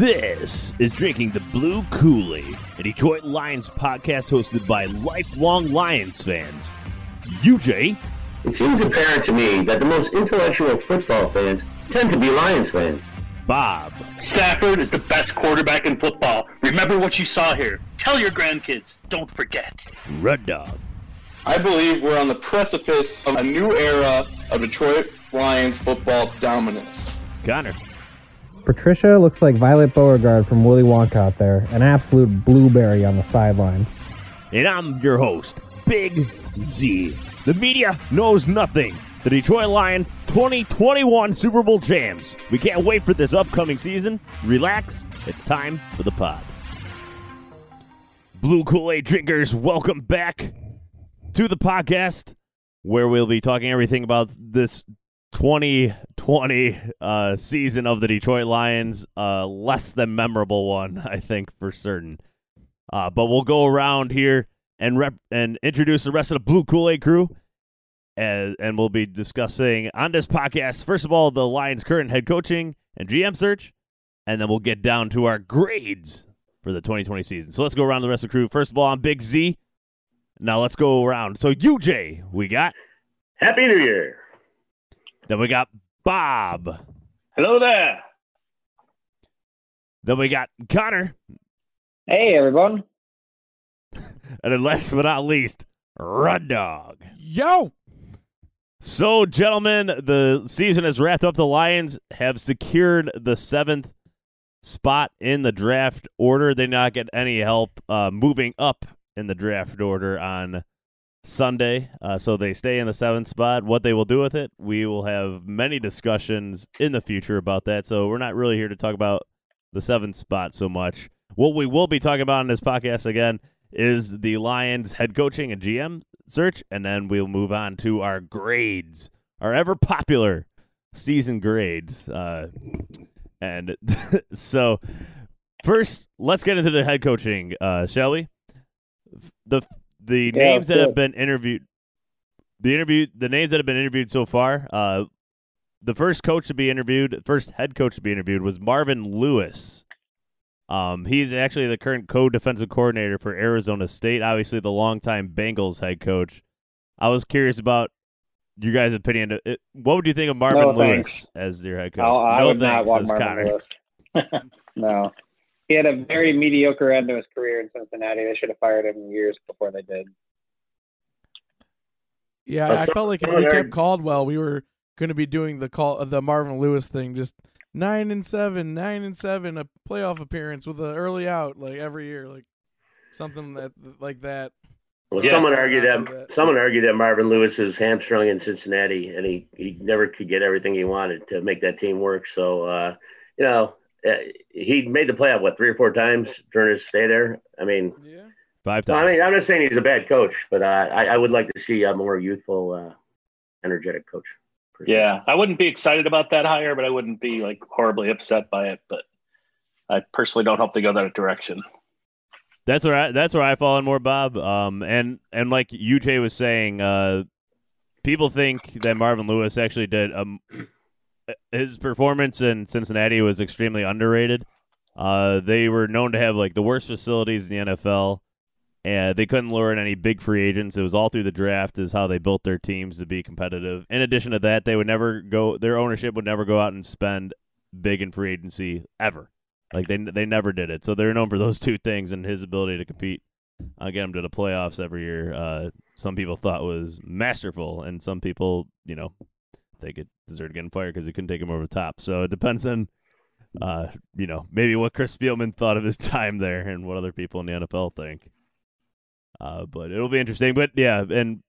This is Drinking the Blue Kool Aid, a Detroit Lions podcast hosted by lifelong Lions fans. UJ, It seems apparent to me that the most intellectual football fans tend to be Lions fans. Bob, Stafford is the best quarterback in football. Remember what you saw here. Tell your grandkids. Don't forget. Red Dog, I believe we're on the precipice of a new era of Detroit Lions football dominance. Connor, Patricia looks like Violet Beauregard from Willy Wonka out there, an absolute blueberry on the sideline. and I'm your host, Big Z. The media knows nothing. The Detroit Lions 2021 Super Bowl champs. We can't wait for this upcoming season. Relax, it's time for the pod. Blue Kool Aid drinkers, welcome back to the podcast where we'll be talking everything about this 2020 uh, season of the Detroit Lions. Uh, less than memorable one, I think, for certain. Uh, but we'll go around here and rep- and introduce the rest of the Blue Kool Aid crew, and, and we'll be discussing on this podcast. First of all, the Lions' current head coaching and GM search, and then we'll get down to our grades for the 2020 season. So let's go around the rest of the crew. First of all, I'm Big Z. Now let's go around. So UJ, we got. Happy New Year! Then we got Bob. Hello there. Then we got Connor. Hey, everyone. And then last but not least, Rud Dog. Yo! So, gentlemen, the season has wrapped up. The Lions have secured the seventh spot in the draft order. They not get any help uh, moving up in the draft order on Sunday. Uh, so they stay in the seventh spot. What they will do with it, we will have many discussions in the future about that. So we're not really here to talk about the seventh spot so much. What we will be talking about in this podcast again is the Lions head coaching and GM search, and then we'll move on to our grades, our ever popular season grades. Uh, and so, first, let's get into the head coaching, uh, shall we? The the Yeah, names that have been interviewed, the interview, the names that have been interviewed so far. Uh, the first coach to be interviewed, first head coach to be interviewed was Marvin Lewis. Um, he's actually the current co-defensive coordinator for Arizona State. Obviously, the longtime Bengals head coach. I was curious about you guys' opinion. Uh, What would you think of Marvin No Lewis as your head coach? I'll, I no would not thanks, want Marvin Connor. Lewis. no. He had a very mediocre end to his career in Cincinnati. They should have fired him years before they did. Yeah, But I some- felt like if someone we kept Caldwell, we were going to be doing the call the Marvin Lewis thing, just nine and seven, nine and seven, a playoff appearance with an early out like every year, like something that like that. Well, Yeah. someone argued that, that. someone argued that Marvin Lewis is hamstrung in Cincinnati, and he, he never could get everything he wanted to make that team work. So, uh, you know, he made the playoff what three or four times during his stay there. I mean, Yeah. Five times. I mean, I'm not saying he's a bad coach, but uh, I, I would like to see a more youthful, uh, energetic coach. Yeah, I wouldn't be excited about that hire, but I wouldn't be like horribly upset by it. But I personally don't hope they go that direction. That's where I, that's where I fall in more, Bob. Um, and and like UJ was saying, uh, people think that Marvin Lewis actually did um, his performance in Cincinnati was extremely underrated. Uh, they were known to have like the worst facilities in the NFL, and they couldn't lure in any big free agents. It was all through the draft, is how they built their teams to be competitive. In addition to that, they would never go. Their ownership would never go out and spend big in free agency ever. Like they they never did it. So they're known for those two things and his ability to compete. Uh, get him to the playoffs every year. Uh, some people thought was masterful, and some people, you know, think it deserved getting fired because he couldn't take him over the top. So it depends on, uh, you know, maybe what Chris Spielman thought of his time there and what other people in the NFL think. Uh, but it'll be interesting. But yeah, and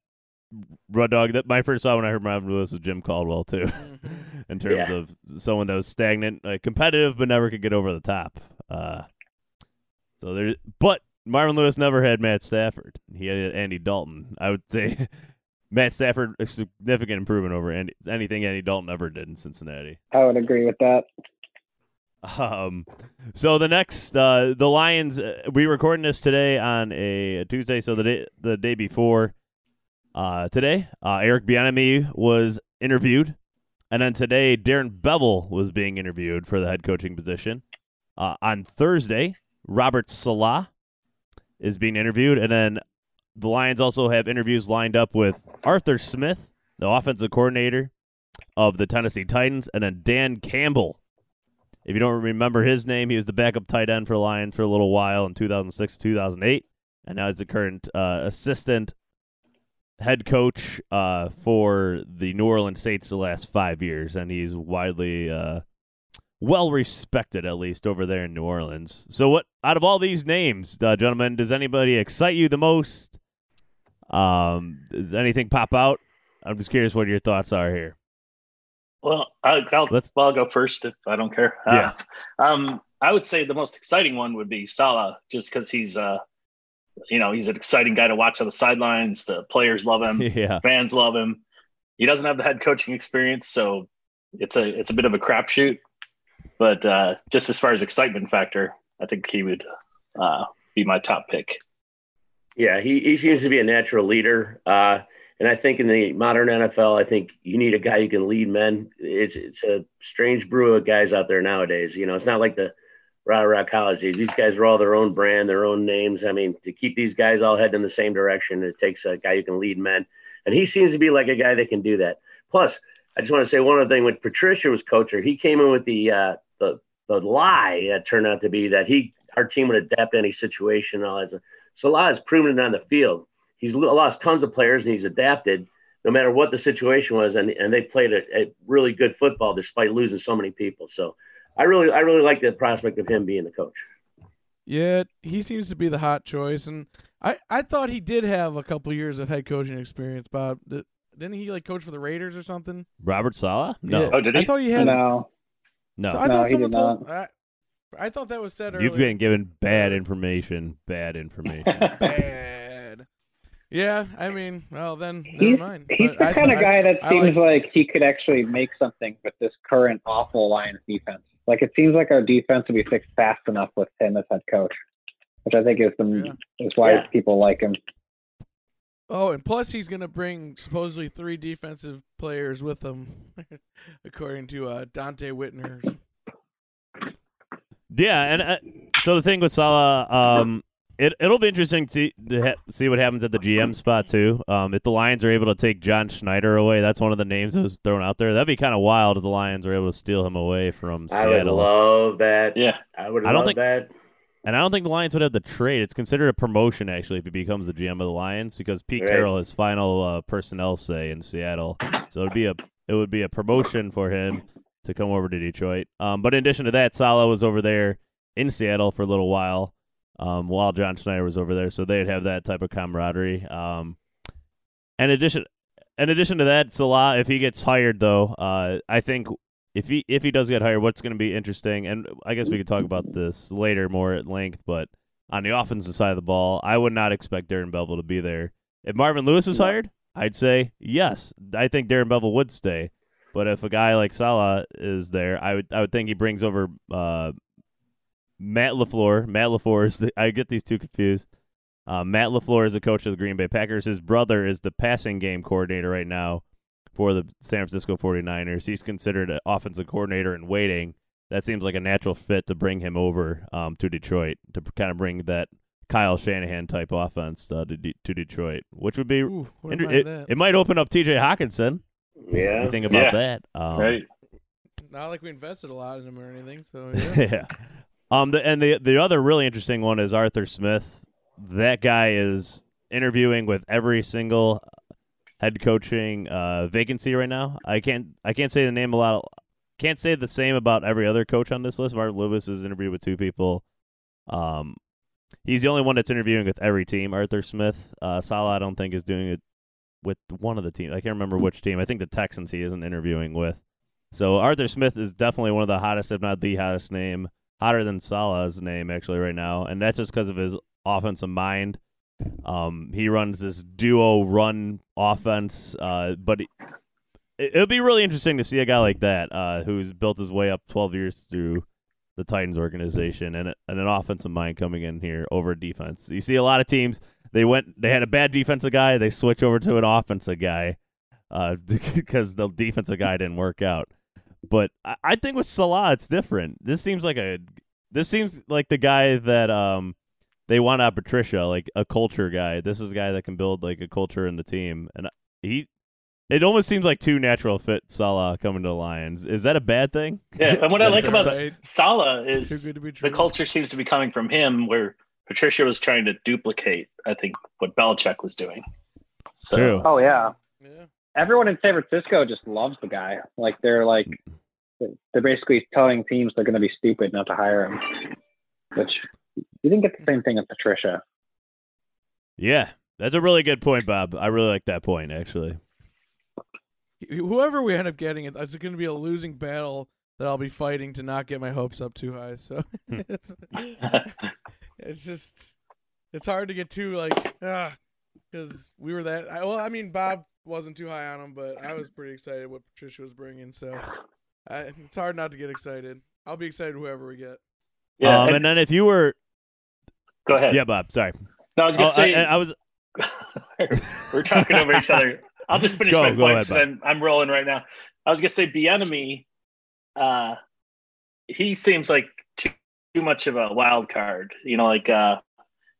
Rud Dog. That my first thought when I heard Marvin Lewis was Jim Caldwell too, in terms Yeah. of someone that was stagnant, uh, competitive, but never could get over the top. Uh, so there, but Marvin Lewis never had Matt Stafford. He had Andy Dalton. I would say Matt Stafford a significant improvement over Andy, anything Andy Dalton ever did in Cincinnati. I would agree with that. Um, so the next, uh, the Lions. Uh, we recording this today on a, Tuesday, so the day the day before. Uh, today, uh, Eric Bieniemy was interviewed, and then today Darren Bevell was being interviewed for the head coaching position. Uh, on Thursday, Robert Saleh is being interviewed, and then the Lions also have interviews lined up with Arthur Smith, the offensive coordinator of the Tennessee Titans, and then Dan Campbell. If you don't remember his name, he was the backup tight end for Lions for a little while in 2006 2008, and now he's the current uh, assistant head coach uh, for the New Orleans Saints the last five years, and he's widely uh, well respected, at least over there in New Orleans. So, what out of all these names, uh, gentlemen, does anybody excite you the most? Um, does anything pop out? I'm just curious what your thoughts are here. Well, I, I'll, Let's- well, I'll go first if I don't care. Yeah. Uh, um, I would say the most exciting one would be Saleh, just because he's, uh, you know, he's an exciting guy to watch on the sidelines. The players love him, yeah, fans love him. He doesn't have the head coaching experience, so it's a it's a bit of a crapshoot. But uh, just as far as excitement factor, I think he would uh, be my top pick. Yeah, he, he seems to be a natural leader. Uh, and I think in the modern NFL, I think you need a guy who can lead men. It's it's a strange brew of guys out there nowadays. You know, it's not like the rah rah college days. These guys are all their own brand, their own names. I mean, to keep these guys all heading in the same direction, it takes a guy who can lead men. And he seems to be like a guy that can do that. Plus, I just want to say one other thing. When Patricia was coacher, he came in with the uh, the the lie that turned out to be that he our team would adapt any situation. All that. Saleh is proven it on the field. He's lost tons of players and he's adapted no matter what the situation was, and, and they played a, a really good football despite losing so many people. So I really I really like the prospect of him being the coach. Yeah, he seems to be the hot choice, and I, I thought he did have a couple years of head coaching experience. Bob, Did- didn't he like coach for the Raiders or something? Robert Saleh? No, Yeah. Oh, did he? I thought he had. No, no. So I No, thought he someone did told. I, I thought that was said earlier. You've been given bad information. Bad information. bad. Yeah, I mean, well then, never he's mind. he's But the I kind of thought- guy that I seems like, he could actually make something with this current awful Lions defense. Like it seems like our defense will be fixed fast enough with him as head coach, which I think is the Yeah. is why Yeah. people like him. Oh, and plus he's gonna bring supposedly three defensive players with him, according to uh, Donte Whitner. Yeah, and uh, so the thing with Saleh, um, it it'll be interesting to, to ha- see what happens at the GM spot too. Um, if the Lions are able to take John Schneider away, that's one of the names that was thrown out there. That'd be kind of wild if the Lions are able to steal him away from Seattle. I would love that. Yeah. I would I don't love think- that. and I don't think the Lions would have the trade. It's considered a promotion actually if he becomes the GM of the Lions because Pete Right. Carroll has final uh, personnel say in Seattle. So it'd be a it would be a promotion for him to come over to Detroit. Um, but in addition to that, Saleh was over there in Seattle for a little while um, while John Schneider was over there, so they'd have that type of camaraderie. Um, in addition, in addition to that, Saleh, if he gets hired though, uh, I think if he if he does get hired, what's going to be interesting, and I guess we could talk about this later more at length, but on the offensive side of the ball, I would not expect Darren Bevell to be there. If Marvin Lewis is hired, I'd say yes. I think Darren Bevell would stay. But if a guy like Saleh is there, I would I would think he brings over uh, Matt Lafleur. Matt Lafleur is the, I get these two confused. Uh, Matt Lafleur is the coach of the Green Bay Packers. His brother is the passing game coordinator right now for the San Francisco 49ers. He's considered an offensive coordinator in waiting. That seems like a natural fit to bring him over um, to Detroit to kind of bring that Kyle Shanahan type offense uh, to, De- to Detroit, which would be Ooh, it, it might open up T.J. Hockenson. Yeah. You think about Yeah. that, um, right. Not like we invested a lot in him or anything. So yeah. yeah. Um. The, and the the other really interesting one is Arthur Smith. That guy is interviewing with every single head coaching uh, vacancy right now. I can't I can't say the name a lot. Can't say the same about every other coach on this list. Martin Lewis is interviewed with two people. Um, he's the only one that's interviewing with every team. Arthur Smith, uh, Saleh, I don't think is doing it with one of the teams. I can't remember which team. I think the Texans he isn't interviewing with. So Arthur Smith is definitely one of the hottest, if not the hottest name, hotter than Saleh's name actually right now, and that's just because of his offensive mind. Um, he runs this duo run offense, uh, but it, it'll be really interesting to see a guy like that uh, who's built his way up 12 years through the Titans organization and, and an offensive mind coming in here over defense. You see a lot of teams they went they had a bad defensive guy, they switch over to an offensive guy uh, because the defensive guy didn't work out. But I, I think with Saleh, it's different. This seems like a this seems like the guy that um they want out Patricia, like a culture guy. This is a guy that can build like a culture in the team, and he. It almost seems like two natural fit Saleh coming to the Lions. Is that a bad thing? Yeah, and what I like about Saleh is good to be true. the culture seems to be coming from him, where Patricia was trying to duplicate, I think, what Belichick was doing. So, True. Oh yeah, Yeah. everyone in San Francisco just loves the guy. Like they're like they're basically telling teams they're going to be stupid not to hire him. Which you didn't get the same thing with Patricia. Yeah, that's a really good point, Bob. I really like that point, actually. Whoever we end up getting, it- it's going to be a losing battle that I'll be fighting to not get my hopes up too high. So. it's, it's just it's hard to get too like because we were that. I, well, I mean, Bob wasn't too high on him, but I was pretty excited what Patricia was bringing. So I, it's hard not to get excited. I'll be excited whoever we get. yeah. um, and- and then if you were, go ahead. yeah, Bob. Sorry. No, I was Oh, gonna I, say I was. we're talking over each other. I'll just finish Go- my go points. ahead, and I'm rolling right now. I was gonna say Bieniemy. Uh, he seems like too, too much of a wild card. You know, like uh,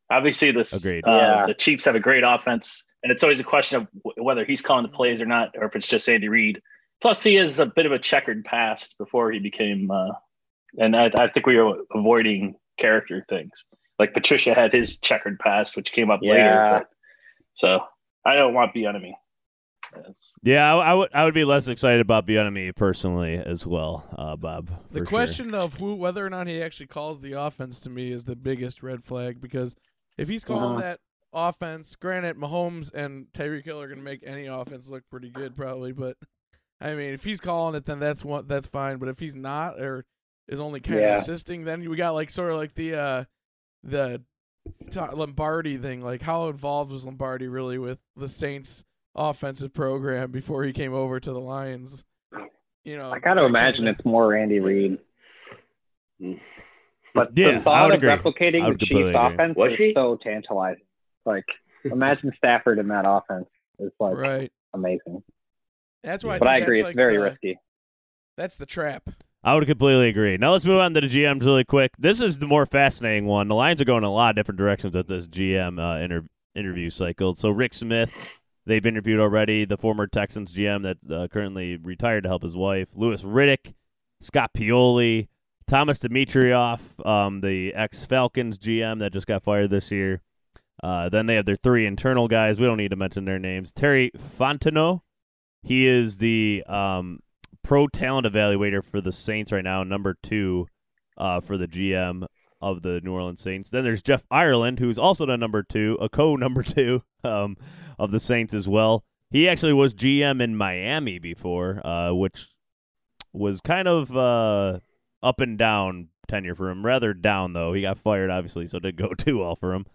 obviously this Agreed. uh, Yeah. the Chiefs have a great offense, and it's always a question of w- whether he's calling the plays or not, or if it's just Andy Reid. Plus, he has a bit of a checkered past before he became, uh, and I, I think we were avoiding character things. Like Patricia had his checkered past, which came up later. But, so I don't want the enemy. Yes. Yeah, I, I would. I would be less excited about Bieniemy personally as well, uh, Bob. The for sure. question of who, whether or not he actually calls the offense to me is the biggest red flag because if he's calling Uh-huh. that offense, granted, Mahomes and Tyreek Hill are going to make any offense look pretty good, probably. But I mean, if he's calling it, then that's what that's fine. But if he's not or is only kind Yeah. of assisting, then we got like sort of like the uh the Lombardi thing. Like how involved was Lombardi really with the Saints offensive program before he came over to the Lions? You know, I got to imagine kinda- it's more Andy Reid. But Yeah, I the thought would of agree. replicating the Chiefs agree. offense Was is she? so tantalizing. Like imagine Stafford in that offense is like right. amazing. That's why. I But I agree, it's like very the- risky. That's the trap. I would completely agree. Now let's move on to the GMs really quick. This is the more fascinating one. The Lions are going a lot of different directions with this GM uh, inter- interview cycle. So Rick Smith, they've interviewed already. The former Texans GM that's uh, currently retired to help his wife. Louis Riddick, Scott Pioli, Thomas Dimitroff, um, the ex Falcons GM that just got fired this year. Uh, then they have their three internal guys. We don't need to mention their names. Terry Fontenot, he is the um, pro talent evaluator for the Saints right now, number two uh, for the GM of the New Orleans Saints. Then there's Jeff Ireland, who's also the number two, a co number two um, of the Saints as well. He actually was GM in Miami before, uh, which was kind of uh, up and down tenure for him. Rather down though. He got fired obviously, so it didn't go too well for him.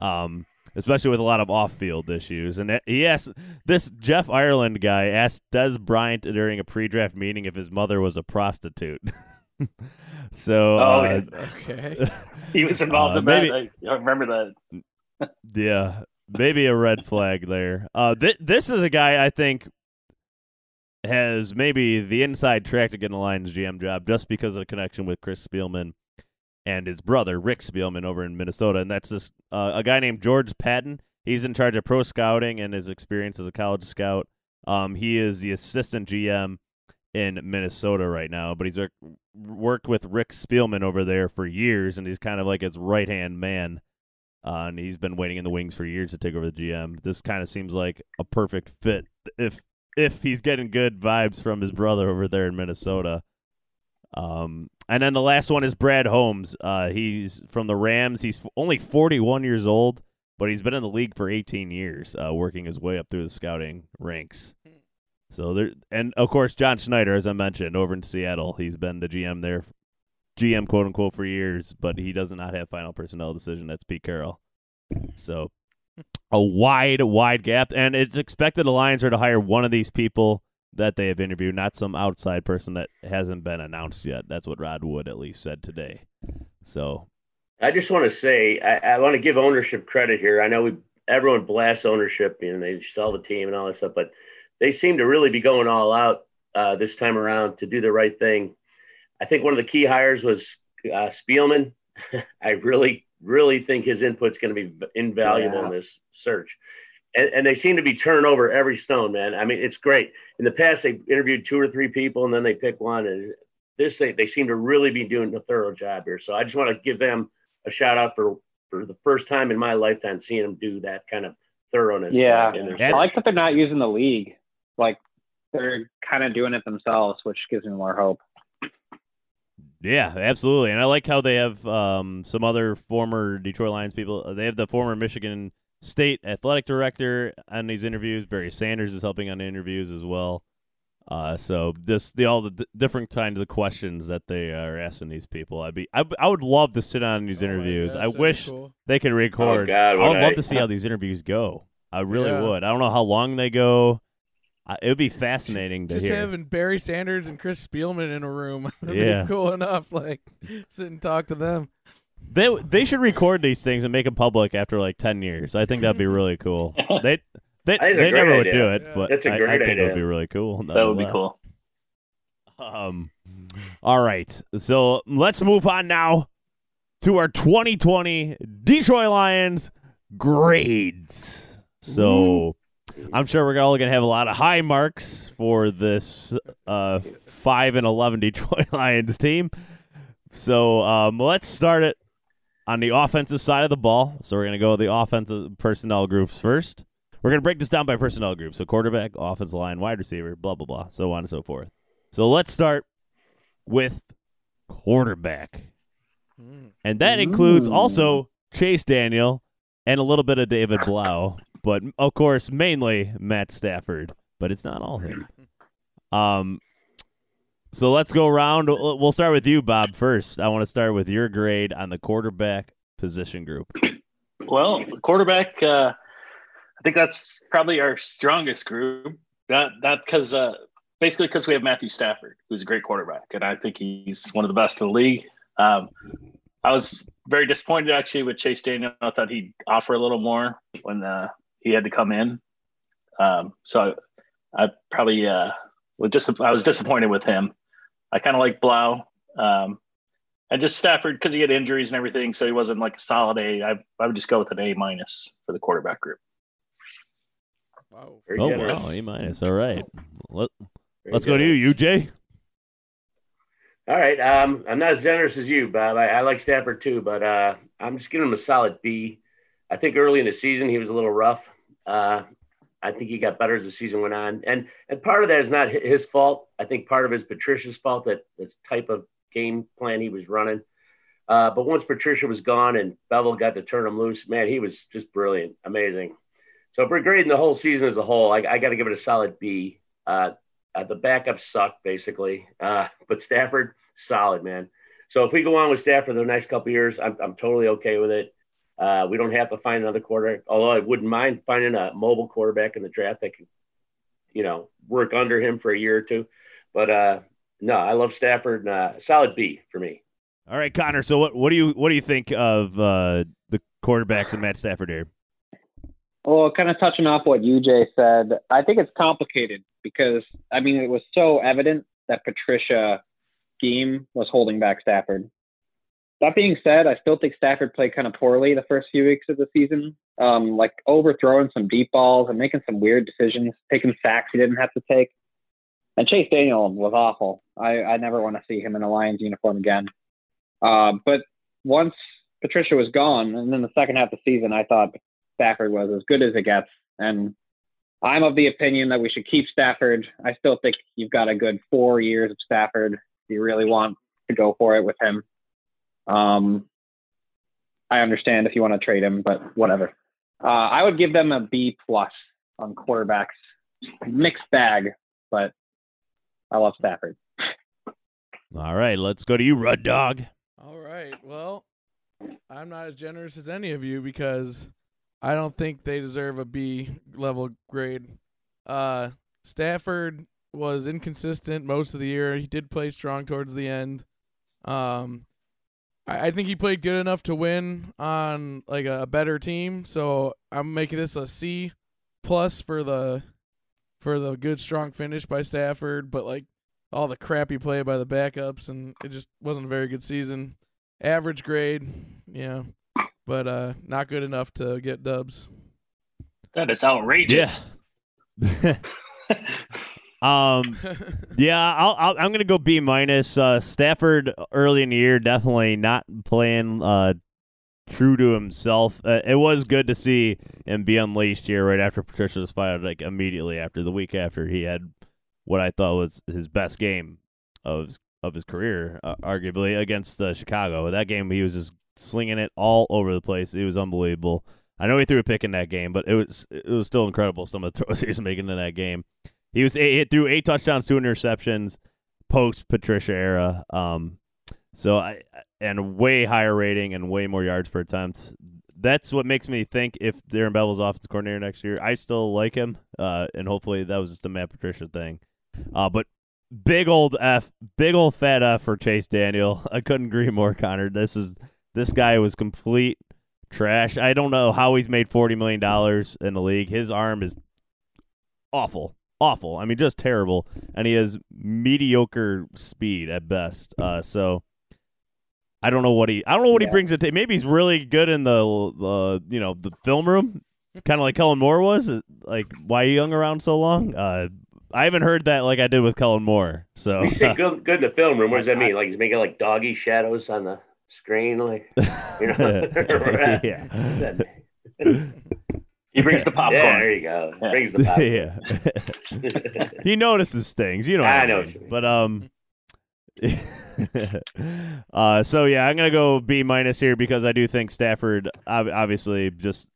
Um, especially with a lot of off-field issues. And he asked this Jeff Ireland guy asked Dez Bryant during a pre-draft meeting if his mother was a prostitute. so, Oh, uh, Okay. He was involved Uh, in maybe- that. I, I remember that. yeah, maybe a red flag there. Uh, th- this is a guy I think has maybe the inside track to get a Lions GM job just because of the connection with Chris Spielman and his brother Rick Spielman over in Minnesota, and that's this uh, a guy named George Paton. He's in charge of pro scouting and his experience as a college scout. Um, he is the assistant GM in Minnesota right now, but he's worked with Rick Spielman over there for years, and he's kind of like his right hand man. Uh, and he's been waiting in the wings for years to take over the GM. This kind of seems like a perfect fit if if he's getting good vibes from his brother over there in Minnesota. Um, and then the last one is Brad Holmes. Uh, he's from the Rams. He's only 41 years old, but he's been in the league for 18 years, uh, working his way up through the scouting ranks. So there, and of course John Schneider, as I mentioned, over in Seattle, he's been the GM there, GM quote unquote for years, but he does not have final personnel decision. That's Pete Carroll. So a wide, wide gap, and it's expected the Lions are to hire one of these people that they have interviewed, not some outside person that hasn't been announced yet. That's what Rod Wood at least said today. So I just want to say I, I want to give ownership credit here. I know we everyone blasts ownership and they sell the team and all that stuff, but they seem to really be going all out uh, this time around to do the right thing. I think one of the key hires was uh, Spielman, I really, really think his input's going to be invaluable Yeah. in this search. And, and they seem to be turning over every stone, man. I mean, it's great. In the past, they interviewed two or three people and then they pick one. And this, they, they seem to really be doing a thorough job here. So I just want to give them a shout out for, for the first time in my lifetime seeing them do that kind of thoroughness. Yeah. in their I like that they're not using the league. Like they're kind of doing it themselves, which gives me more hope. Yeah, absolutely. And I like how they have um, some other former Detroit Lions people. They have the former Michigan State athletic director on these interviews. Barry Sanders is helping on the interviews as well. Uh, so this the all the d- different kinds of questions that they are asking these people. I'd be I, I would love to sit on these Oh interviews. gosh, I wish cool. they could record. Oh, God, I would would love to see how these interviews go. I really Yeah. would. I don't know how long they go. I, it would be fascinating to hear. Just hear. having Barry Sanders and Chris Spielman in a room. would Yeah. be cool enough. Like sit and talk to them. They they should record these things and make them public after like ten years. I think that'd be really cool. They they, That is a they great never would do it, Yeah. but That's a I- I, great think it would be really cool. That would be cool. Um, all right, so let's move on now to our 2020 Detroit Lions grades. So I'm sure we're all gonna have a lot of high marks for this uh five and eleven Detroit Lions team. So um, let's start it on the offensive side of the ball. So we're gonna go with the offensive personnel groups first. We're gonna break this down by personnel groups. So quarterback, offensive line, wide receiver, blah blah blah, so on and so forth. So let's start with quarterback. Mm. And that includes Ooh. also Chase Daniel and a little bit of David Blough, but of course mainly Matt Stafford, but it's not all him. Um so let's go around. We'll we'll start with you, Bob, first. I want to start with your grade on the quarterback position group. Well, quarterback, uh, I think that's probably our strongest group. Not not because uh, basically because we have Matthew Stafford, who's a great quarterback, and I think he's one of the best in the league. Um, I was very disappointed actually with Chase Daniel. I thought he'd offer a little more when uh, he had to come in. Um, so I, I probably uh, was dis- I was disappointed with him. I kind of like Blough. Um, and just Stafford because he had injuries and everything, so he wasn't like a solid A. I I would just go with an A minus for the quarterback group. Wow. Very Oh generous. wow, A minus. All right. Let, let's go to you, UJ. All right. Um, I'm not as generous as you, Bob. I, I like Stafford too, but uh, I'm just giving him a solid B. I think early in the season he was a little rough. Uh, I think he got better as the season went on, and and part of that is not his fault. I think part of it is Patricia's fault that this type of game plan he was running. Uh, but once Patricia was gone and Bevell got to turn him loose, man, he was just brilliant, amazing. So if we're grading the whole season as a whole, I, I got to give it a solid B. Uh, uh, the backups suck basically, uh, but Stafford solid man. So if we go on with Stafford the next couple years, I'm, I'm totally okay with it. Uh, we don't have to find another quarterback, although I wouldn't mind finding a mobile quarterback in the draft that can, you know, work under him for a year or two. But uh, no, I love Stafford. And, uh, solid B for me. All right, Connor. So what what do you what do you think of uh, the quarterbacks and Matt Stafford here? Well, kind of touching off what UJ said, I think it's complicated because I mean it was so evident that Patricia scheme was holding back Stafford. That being said, I still think Stafford played kind of poorly the first few weeks of the season, um, like overthrowing some deep balls and making some weird decisions, taking sacks he didn't have to take. And Chase Daniel was awful. I, I never want to see him in a Lions uniform again. Uh, but once Patricia was gone, and then the second half of the season, I thought Stafford was as good as it gets. And I'm of the opinion that we should keep Stafford. I still think you've got a good four years of Stafford. You really want to go for it with him. Um, I understand if you want to trade him, but whatever. Uh, I would give them a B plus on quarterbacks. Mixed bag, but I love Stafford. All right, let's go to you, Rud Dog. All right. Well, I'm not as generous as any of you because I don't think they deserve a B level grade. Uh, Stafford was inconsistent most of the year. He did play strong towards the end. Um, I, I think he played good enough to win on like a, a better team. So I'm making this a C plus for the for the good strong finish by Stafford, but like all the crappy play by the backups, and it just wasn't a very good season. average grade, yeah. but uh, not good enough to get dubs. That is outrageous. Um, yeah, I'll, I'll, I'm gonna go B minus. Uh, Stafford early in the year definitely not playing uh, true to himself. Uh, it was good to see him be unleashed here right after Patricia was fired, like immediately after the week after he had what I thought was his best game of of his career, uh, arguably against uh, Chicago. That game he was just slinging it all over the place. It was unbelievable. I know he threw a pick in that game, but it was it was still incredible some of the throws he was making in that game. He was he threw eight touchdowns, two interceptions, post Patricia era. Um, so I and way higher rating and way more yards per attempt. That's what makes me think if Darren Bevell's offensive coordinator next year, I still like him. Uh, and hopefully that was just a Matt Patricia thing. Uh, but big old F, big old fat F for Chase Daniel. I couldn't agree more, Connor. This is this guy was complete trash. I don't know how he's made forty million dollars in the league. His arm is awful, awful. I mean, just terrible, and he has mediocre speed at best. Uh, so I don't know what he. I don't know what he brings it to. Maybe he's really good in the, the you know the film room, kind of like Kellen Moore was. Uh, Like why he hung around so long. Uh, I haven't heard that like I did with Kellen Moore. So You say good, good in the film room. What does that mean? Like he's making like doggy shadows on the screen, like you know. yeah. He brings the Yeah, popcorn. there you go. Yeah. Brings the popcorn. yeah. he notices things, you know. I what know mean. what you mean. But um, uh, so yeah, I'm gonna go B minus here because I do think Stafford ob- obviously just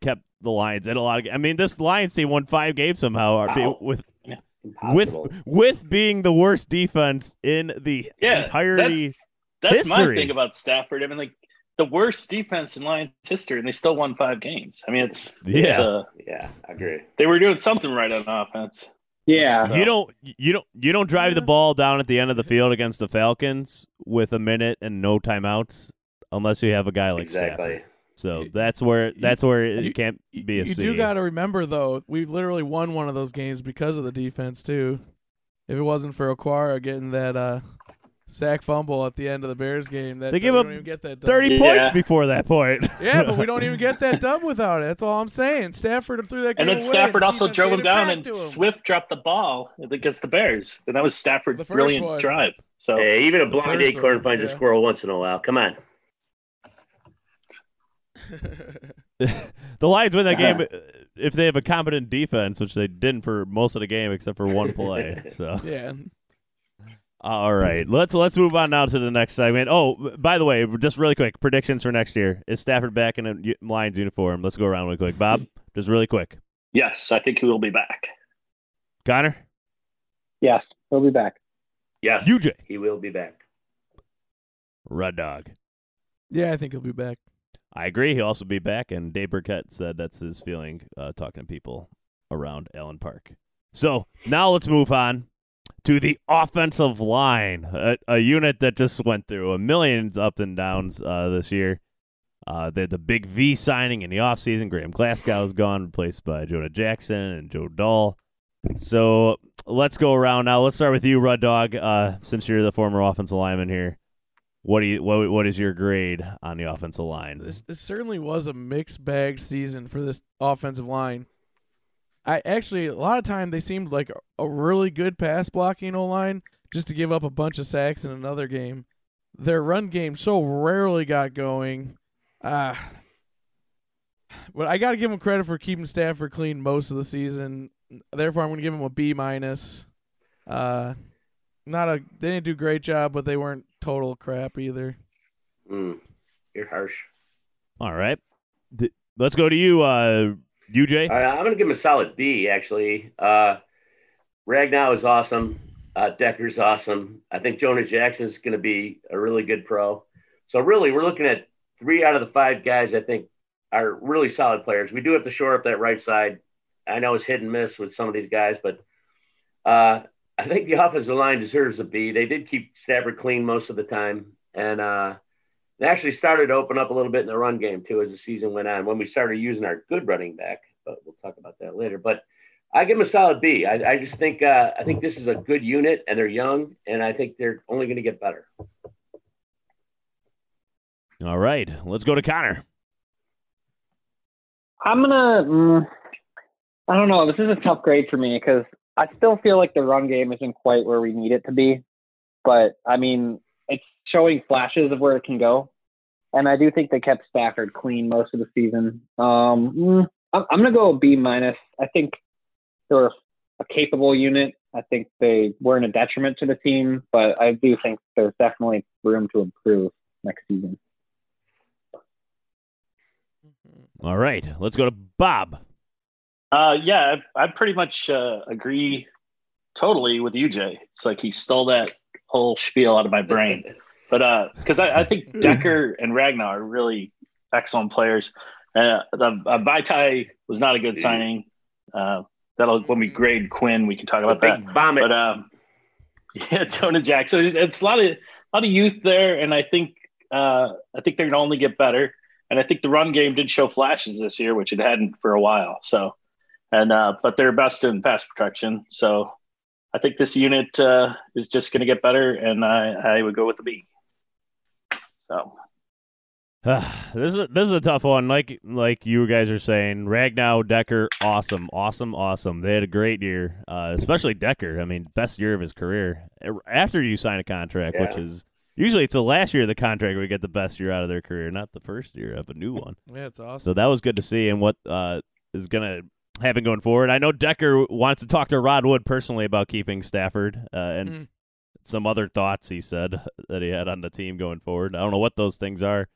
kept the Lions in a lot of. I mean, this Lions team won five games somehow Wow. with with Impossible. with being the worst defense in the Yeah, entirety. That's, that's my thing about Stafford. I mean, like the worst defense in Lions history, and they still won five games. I mean, it's, it's Yeah. uh, yeah, I agree. they were doing something right on offense. Yeah. You don't you don't you don't drive the ball down at the end of the field against the Falcons with a minute and no timeouts unless you have a guy like exactly. Stafford. So that's where that's where it you- can't be a you C. do got to remember though, we've literally won one of those games because of the defense too. If it wasn't for Okwara getting that uh, sack fumble at the end of the Bears game, that They we give don't up even get that dub. Thirty Yeah. points before that point. Yeah, but we don't even get that dub without it. That's all I'm saying. Stafford threw that game And then away, Stafford the also drove him down, and him. Swift dropped the ball against the Bears, and that was Stafford's brilliant one. drive. So Hey, even a blind acorn one, finds a squirrel once in a while. Come on. the Lions win that game uh, if they have a competent defense, which they didn't for most of the game except for one play. So yeah. All right, let's let's move on now to the next segment. Oh, by the way, just really quick predictions for next year. Is Stafford back in a Lions uniform? Let's go around really quick. Bob, just really quick. yes, I think he will be back. Connor, Yes. He'll be back. Yes, UJ, he will be back. Red Dog. Yeah, I think he'll be back. I agree. He'll also be back, and Dave Birkett said that's his feeling uh, talking to people around Allen Park. So now let's move on to the offensive line, a, a unit that just went through a millions up and downs uh, this year. Uh, they had the big V signing in the offseason. Graham Glasgow is gone, replaced by Jonah Jackson and Joe Dahl. So let's go around now. Let's start with you, Rud Dog, uh, since you're the former offensive lineman here. What do you what, what is your grade on the offensive line? This, this certainly was a mixed bag season for this offensive line. I actually a lot of time they seemed like a, a really good pass blocking O line just to give up a bunch of sacks in another game. Their run game so rarely got going. Ah. but I got to give them credit for keeping Stafford clean most of the season. Therefore, I'm going to give them a B minus. Uh, not a they didn't do a great job, but they weren't total crap either. Mm, you're harsh. All right. Th- let's go to you, uh, UJ. All right, I'm going to give him a solid B, actually. Uh, Ragnow is awesome. Uh, Decker's awesome. I think Jonah Jackson's going to be a really good pro. So, really, we're looking at three out of the five guys I think are really solid players. We do have to shore up that right side. I know it's hit and miss with some of these guys, but uh, I think the offensive line deserves a B. They did keep Stafford clean most of the time. And uh, they actually started to open up a little bit in the run game, too, as the season went on when we started using our good running back. But we'll talk about that later. But I give them a solid B. I, I just think uh, I think this is a good unit, and they're young, and I think they're only going to get better. All right, let's go to Connor. I'm gonna. Mm, I don't know. This is a tough grade for me because I still feel like the run game isn't quite where we need it to be. But I mean, it's showing flashes of where it can go, and I do think they kept Stafford clean most of the season. Um, mm, I'm, I'm gonna go B minus. I think they were a capable unit. I think they weren't a detriment to the team, but I do think there's definitely room to improve next season. All right, let's go to Bob. Uh, yeah, I, I pretty much uh, agree totally with you, Jay. It's like he stole that whole spiel out of my brain. But because uh, I, I, think Decker and Ragnow are really excellent players. Uh, the uh, Vaitai was not a good signing. Uh, that'll when we grade Quinn, we can talk about that. Bomb it. But um, yeah, Jonah Jackson. It's, it's, a lot of a lot of youth there, and I think uh, I think they're going to only get better. And I think the run game did show flashes this year, which it hadn't for a while. So, and uh, but they're best in pass protection. So, I think this unit uh, is just going to get better, and I, I would go with the B. So. this is this is a tough one. Like like you guys are saying, Ragnow, Decker, awesome, awesome, awesome. They had a great year, uh, especially Decker. I mean, best year of his career after you sign a contract, Yeah. which is usually it's the last year of the contract we get the best year out of their career, not the first year of a new one. Yeah, it's awesome. So that was good to see, and what uh, is gonna happen going forward. I know Decker wants to talk to Rod Wood personally about keeping Stafford, uh, and Mm. Some other thoughts he said that he had on the team going forward. I don't know what those things are,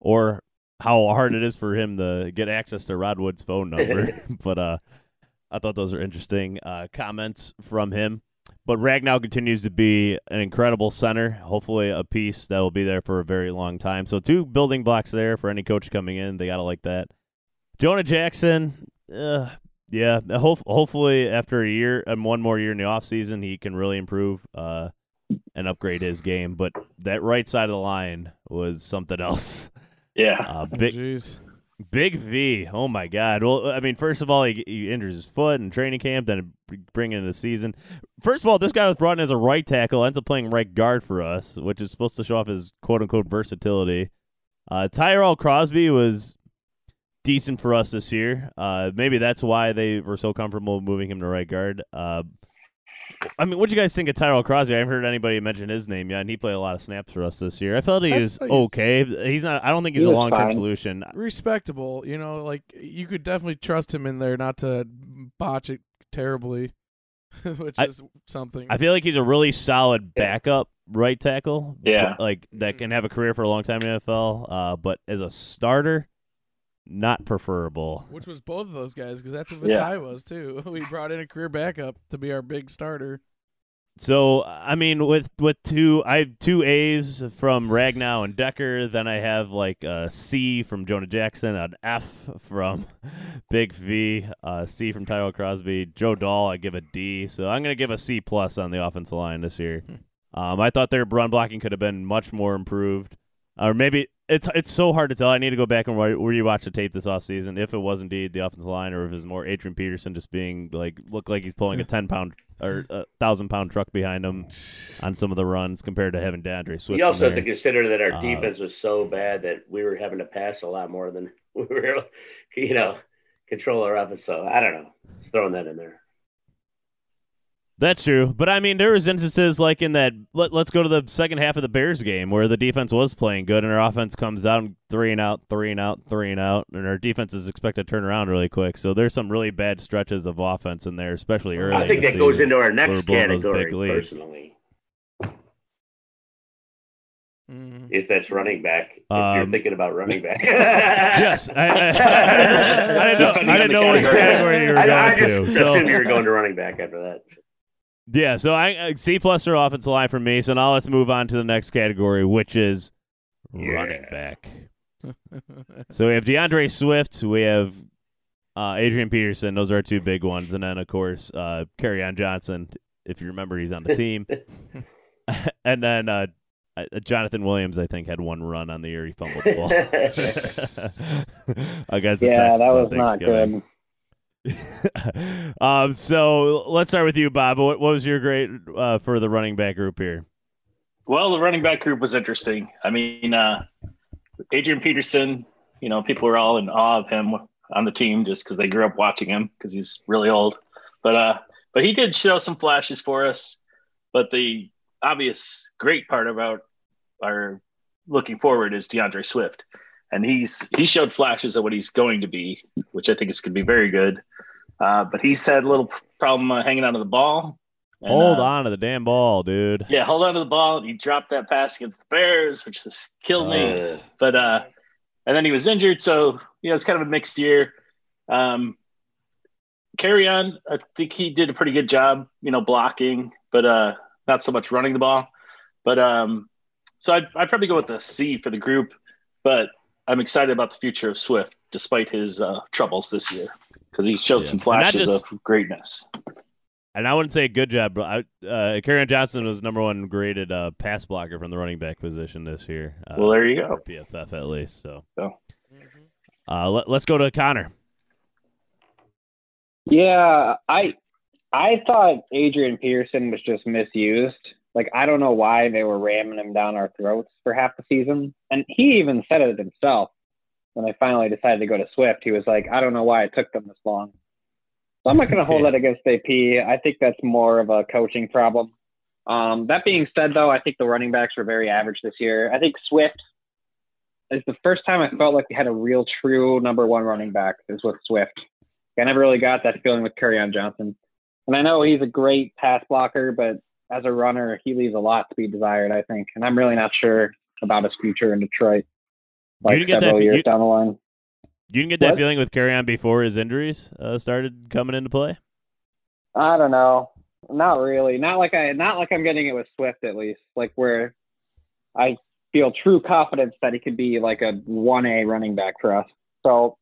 or how hard it is for him to get access to Rod Wood's phone number. but uh, I thought those are interesting uh, comments from him. But Ragnow continues to be an incredible center. Hopefully, a piece that will be there for a very long time. So, two building blocks there for any coach coming in. They got to like that. Jonah Jackson, uh, yeah. Ho- hopefully, after a year and one more year in the offseason, he can really improve uh, and upgrade his game. But that right side of the line was something else. Yeah. Uh, Oh, big, Jeez. Big V. Oh my God. Well, I mean, first of all, he, he injures his foot in training camp, then bring into the season. First of all, this guy was brought in as a right tackle, ends up playing right guard for us, which is supposed to show off his quote unquote versatility. Uh, Tyrell Crosby was decent for us this year. Uh, maybe that's why they were so comfortable moving him to right guard. Uh, I mean, what do you guys think of Tyrell Crosby? I haven't heard anybody mention his name yet, and he played a lot of snaps for us this year. I felt he was okay. He's not. I don't think he's He a long term solution. Respectable, you know, like you could definitely trust him in there not to botch it terribly, which I- is something. I feel like he's a really solid backup right tackle. Yeah. like that can have a career for a long time in the NFL. Uh, but as a starter, not preferable. which was both of those guys because that's what Yeah. Vaitai was too. We brought in a career backup to be our big starter. So I mean, with with two, I have two A's from Ragnow and Decker. Then I have like a C from Jonah Jackson, an F from Big V, a C from Tyrell Crosby, Joe Dahl. I give a D. So I'm gonna give a C plus on the offensive line this year. Um, I thought their run blocking could have been much more improved, or maybe it's it's so hard to tell. I need to go back and re- rewatch the tape this off season if it was indeed the offensive line, or if it was more Adrian Peterson just being like look like he's pulling a ten pound or a thousand pound truck behind him on some of the runs compared to having D'Andre Swift. You also in have to consider that our Uh, defense was so bad that we were having to pass a lot more than we were, you know, control our offense. So I don't know. Just throwing that in there. That's true, but I mean, there was instances like in that. Let, let's go to the second half of the Bears game where the defense was playing good, and our offense comes out and three and out, three and out, three and out, and our defense is expected to turn around really quick. So there's some really bad stretches of offense in there, especially early. I think that goes into our next category, personally, Mm. if that's running back. If you're Um, thinking about running back. Yes, I, I, I, didn't know, Depending I didn't the know which category. category you were I, going I to. just So assumed you were going to running back after that. Yeah, so I uh, C plus or offensive line for me. So now let's move on to the next category, which is running back. So we have D'Andre Swift, we have uh, Adrian Peterson. Those are our two big ones, and then of course uh, on Johnson. If you remember, he's on the team. and then uh, uh, Jonathan Williams, I think, had one run on the year he fumbled the ball against the Yeah, that was not Thanksgiving. good. um, so let's start with you, Bob. What, what was your grade uh, for the running back group here? Well, the running back group was interesting. I mean, uh, Adrian Peterson, you know, people were all in awe of him on the team just because they grew up watching him because he's really old. But uh, but he did show some flashes for us. But the obvious great part about our looking forward is D'Andre Swift, and he's he showed flashes of what he's going to be, which I think is going to be very good. Uh, but he's had a little problem uh, hanging onto the ball. And, Hold uh, on to the damn ball, dude. Yeah, hold on to the ball. He dropped that pass against the Bears, which just killed me. But uh, and then he was injured, so you know it's kind of a mixed year. Um, Kerryon. I think he did a pretty good job, you know, blocking, but uh, not so much running the ball. But um, so I'd, I'd probably go with a C for the group. But I'm excited about the future of Swift, despite his uh, troubles this year, because he showed Yeah. some flashes just- of greatness. And I wouldn't say good job, but I, uh, Kerryon Johnson was number one graded uh, pass blocker from the running back position this year. Uh, Well, there you go. for PFF at least. So, So uh, let, let's go to Connor. Yeah, I I thought Adrian Peterson was just misused. Like I don't know why they were ramming him down our throats for half the season. And he even said it himself when they finally decided to go to Swift. He was like, I don't know why it took them this long. So I'm not going to hold that against AP. I think that's more of a coaching problem. Um, that being said, though, I think the running backs were very average this year. I think Swift is the first time I felt like we had a real, true number one running back is with Swift. I never really got that feeling with Kerryon Johnson. And I know he's a great pass blocker, but as a runner, he leaves a lot to be desired, I think. And I'm really not sure about his future in Detroit, like didn't get that several fe- years you- down the line. You didn't get that What? feeling with Kerryon before his injuries uh, started coming into play? I don't know. Not really. Not like I not like I'm getting it with Swift at least. Like where I feel true confidence that he could be like a one A running back for us. So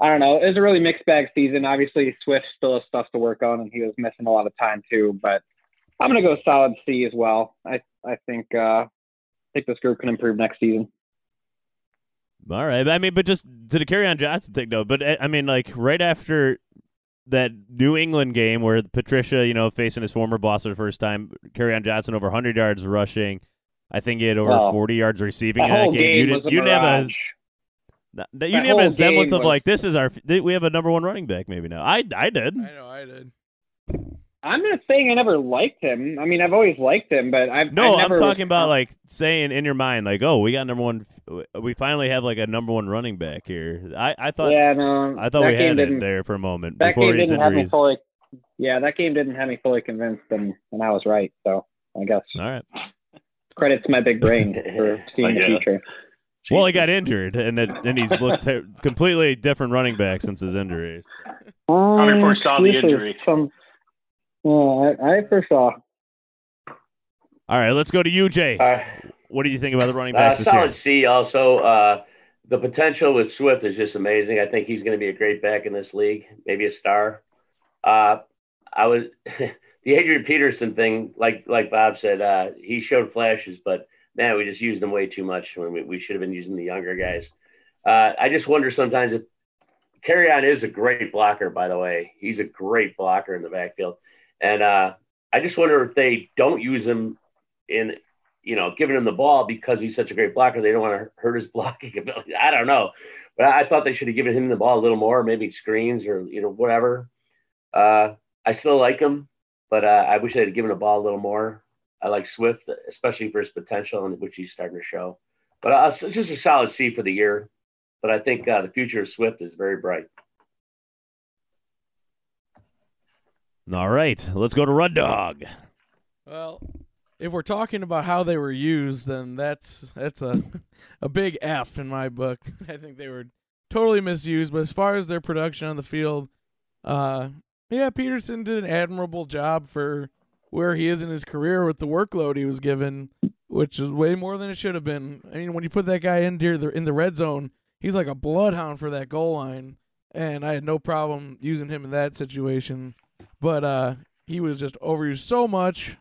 I don't know. It was a really mixed bag season. Obviously Swift still has stuff to work on and he was missing a lot of time too, but I'm gonna go solid C as well. I I think uh I think this group can improve next season. All right. I mean, but just to the Kerryon Johnson thing, though. But uh, I mean, like right after that New England game where Patricia, you know, facing his former boss for the first time, Kerryon Johnson over 100 yards rushing. I think he had over Well, 40 yards receiving That in that game. game You was didn't, you didn't have a. That- you didn't have a semblance of was- like this is our we have a number one running back maybe now. I I did. I know I did. I'm not saying I never liked him. I mean, I've always liked him, but I've No, I never I'm talking about uh, like saying in your mind like, oh, we got number one. We finally have like a number one running back here. I I thought yeah, no. I thought we had didn't, it there for a moment That before game his didn't have me injuries. fully. Yeah, that game didn't have me fully convinced, and, and I was right. So I guess All right. credit to my big brain for seeing the Yeah. future. Well, he got injured, and it, and he's looked ter- completely different running back since his injury. Um, Connor foresaw the this is injury. Some, well, I, I foresaw. All right, let's go to you, Jay. Uh, What do you think about the running uh, backs this year? solid C. Also, uh, the potential with Swift is just amazing. I think he's going to be a great back in this league, maybe a star. Uh, I was the Adrian Peterson thing, like like Bob said, uh, he showed flashes, but man, we just used them way too much when we, we should have been using the younger guys. Uh, I just wonder sometimes if Kerryon is a great blocker. By the way, he's a great blocker in the backfield, and uh, I just wonder if they don't use him in you know, giving him the ball because he's such a great blocker. They don't want to hurt his blocking ability. I don't know, but I thought they should have given him the ball a little more, maybe screens or you know whatever. Uh, I still like him, but uh, I wish they'd given the ball a little more. I like Swift, especially for his potential, and which he's starting to show. But uh, it's just a solid C for the year. But I think uh, the future of Swift is very bright. All right, let's go to Rud Dog. Well, if we're talking about how they were used, then that's that's a a big F in my book. I think they were totally misused. But as far as their production on the field, uh, yeah, Peterson did an admirable job for where he is in his career with the workload he was given, which is way more than it should have been. I mean, when you put that guy in the in the red zone, he's like a bloodhound for that goal line, and I had no problem using him in that situation. But uh, he was just overused so much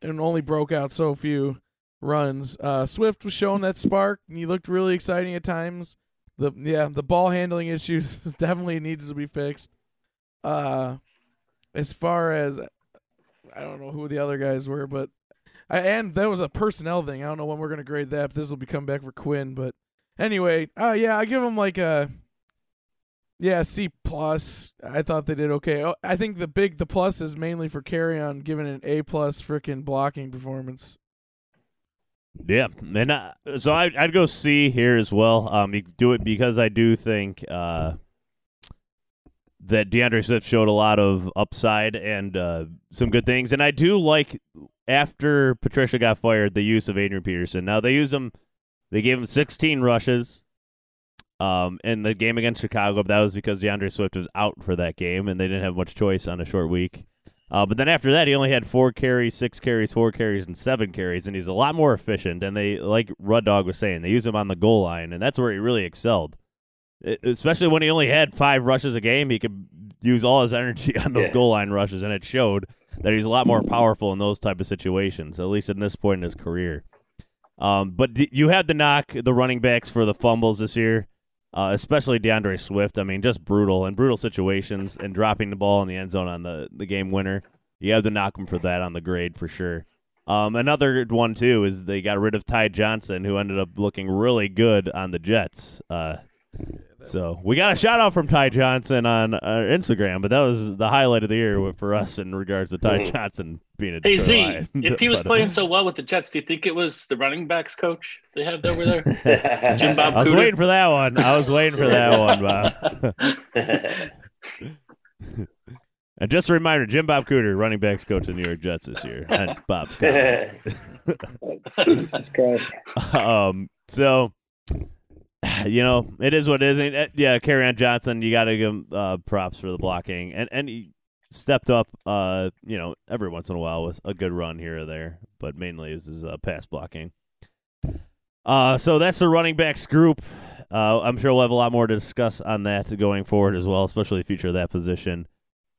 and only broke out so few runs. Uh, Swift was showing that spark, and he looked really exciting at times. The yeah, the ball handling issues definitely needs to be fixed. Uh, as far as I don't know who the other guys were, but I, and that was a personnel thing. I don't know when we're gonna grade that. If this will be come back for Quinn, but anyway, uh, yeah, I give him like a yeah C plus. I thought they did okay. Oh, I think the big the plus is mainly for Kerryon, giving an A plus freaking blocking performance. Yeah, and uh, so I, I'd go C here as well. Um, you do it because I do think uh, that D'Andre Swift showed a lot of upside and uh, some good things, and I do like after Patricia got fired the use of Adrian Peterson. Now they use him, they gave him 16 rushes, um, in the game against Chicago, that was because D'Andre Swift was out for that game, and they didn't have much choice on a short week. Uh, but then after that, he only had four carries, six carries, four carries, and seven carries, and he's a lot more efficient. And they, like Rud Dog was saying, they use him on the goal line, and that's where he really excelled. It, especially when he only had five rushes a game, he could use all his energy on those Yeah. goal line rushes, and it showed that he's a lot more powerful in those type of situations, at least at this point in his career. Um, but d- you had to knock the running backs for the fumbles this year, uh, especially D'Andre Swift. I mean, just brutal and brutal situations and dropping the ball in the end zone on the, the game winner. You have to knock him for that on the grade for sure. Um, another one too is they got rid of Ty Johnson, who ended up looking really good on the Jets. Uh, so we got a shout out from Ty Johnson on uh, Instagram, but that was the highlight of the year for us in regards to Ty Mhm. Johnson being a Hey Z, Lion. if he was But, playing so well with the Jets, do you think it was the running backs coach they have over there? Jim Bob I was Cooter? waiting for that one. I was waiting for that one, Bob. And just a reminder, Jim Bob Cooter, running backs coach of the New York Jets this year. That's Bob's comment. That's great. um, so you know, it is what it is. Uh, yeah, Kerryon Johnson, you got to give him uh, props for the blocking, and and he stepped up. Uh, you know, every once in a while with a good run here or there, but mainly is his uh, pass blocking. Uh, so that's the running backs group. Uh, I'm sure we'll have a lot more to discuss on that going forward as well, especially the future of that position.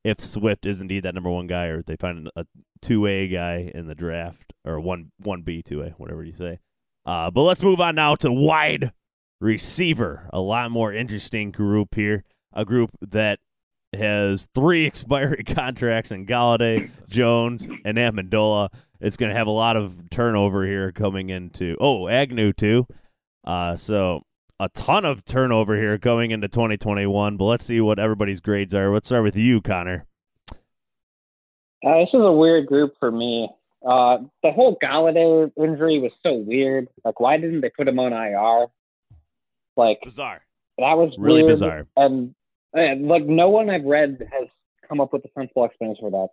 If Swift is indeed that number one guy, or if they find a two A guy in the draft, or one one B two A, whatever you say. Uh, but let's move on now to wide receiver. A lot more interesting group here. A group that has three expiring contracts in Golladay, Jones, and Amendola. It's going to have a lot of turnover here coming into. Oh, Agnew too. Uh, so a ton of turnover here going into 2021. But let's see what everybody's grades are. Let's start with you, Connor. Uh, this is a weird group for me. Uh, the whole Golladay injury was so weird. Like, why didn't they put him on IR? Like, Bizarre. that was Really bizarre. And, and like, no one I've read has come up with a sensible explanation for that.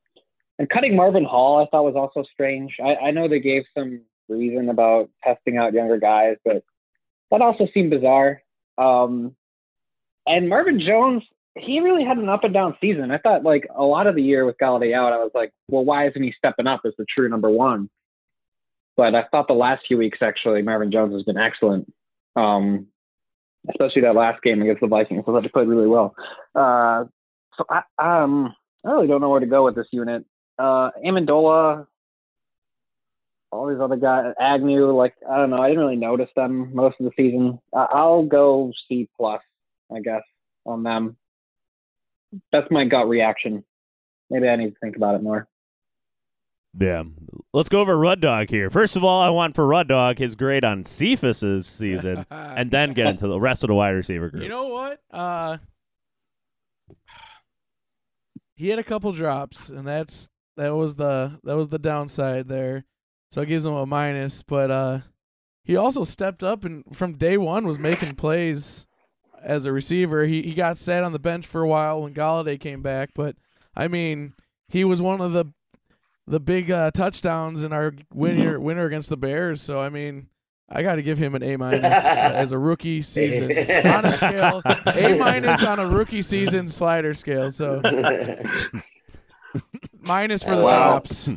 And cutting Marvin Hall, I thought was also strange. I, I know they gave some reason about testing out younger guys, but that also seemed bizarre. Um, and Marvin Jones, he really had an up and down season. I thought like a lot of the year with Golladay out, I was like, well, why isn't he stepping up as the true number one? But I thought the last few weeks actually, Marvin Jones has been excellent. Um, especially that last game against the Vikings. I he played really well. Uh, so I um I really don't know where to go with this unit. Uh, Amendola, all these other guys, Agnew, like I don't know, I didn't really notice them most of the season. Uh, I'll go C plus, I guess, on them. That's my gut reaction. Maybe I need to think about it more. Yeah. Let's go over Rud Dog here. First of all, I want for Rud Dog his grade on Cephus's season, and then get into the rest of the wide receiver group. You know what? Uh, he had a couple drops, and that's that was the that was the downside there. So it gives him a minus. But uh, he also stepped up and from day one was making plays as a receiver. He he got sat on the bench for a while when Golladay came back, but I mean he was one of the the big uh, touchdowns in our winner winner against the Bears. So I mean. I got to give him an A minus uh, as a rookie season on a scale A minus on a rookie season slider scale. So minus for the Wow. drops.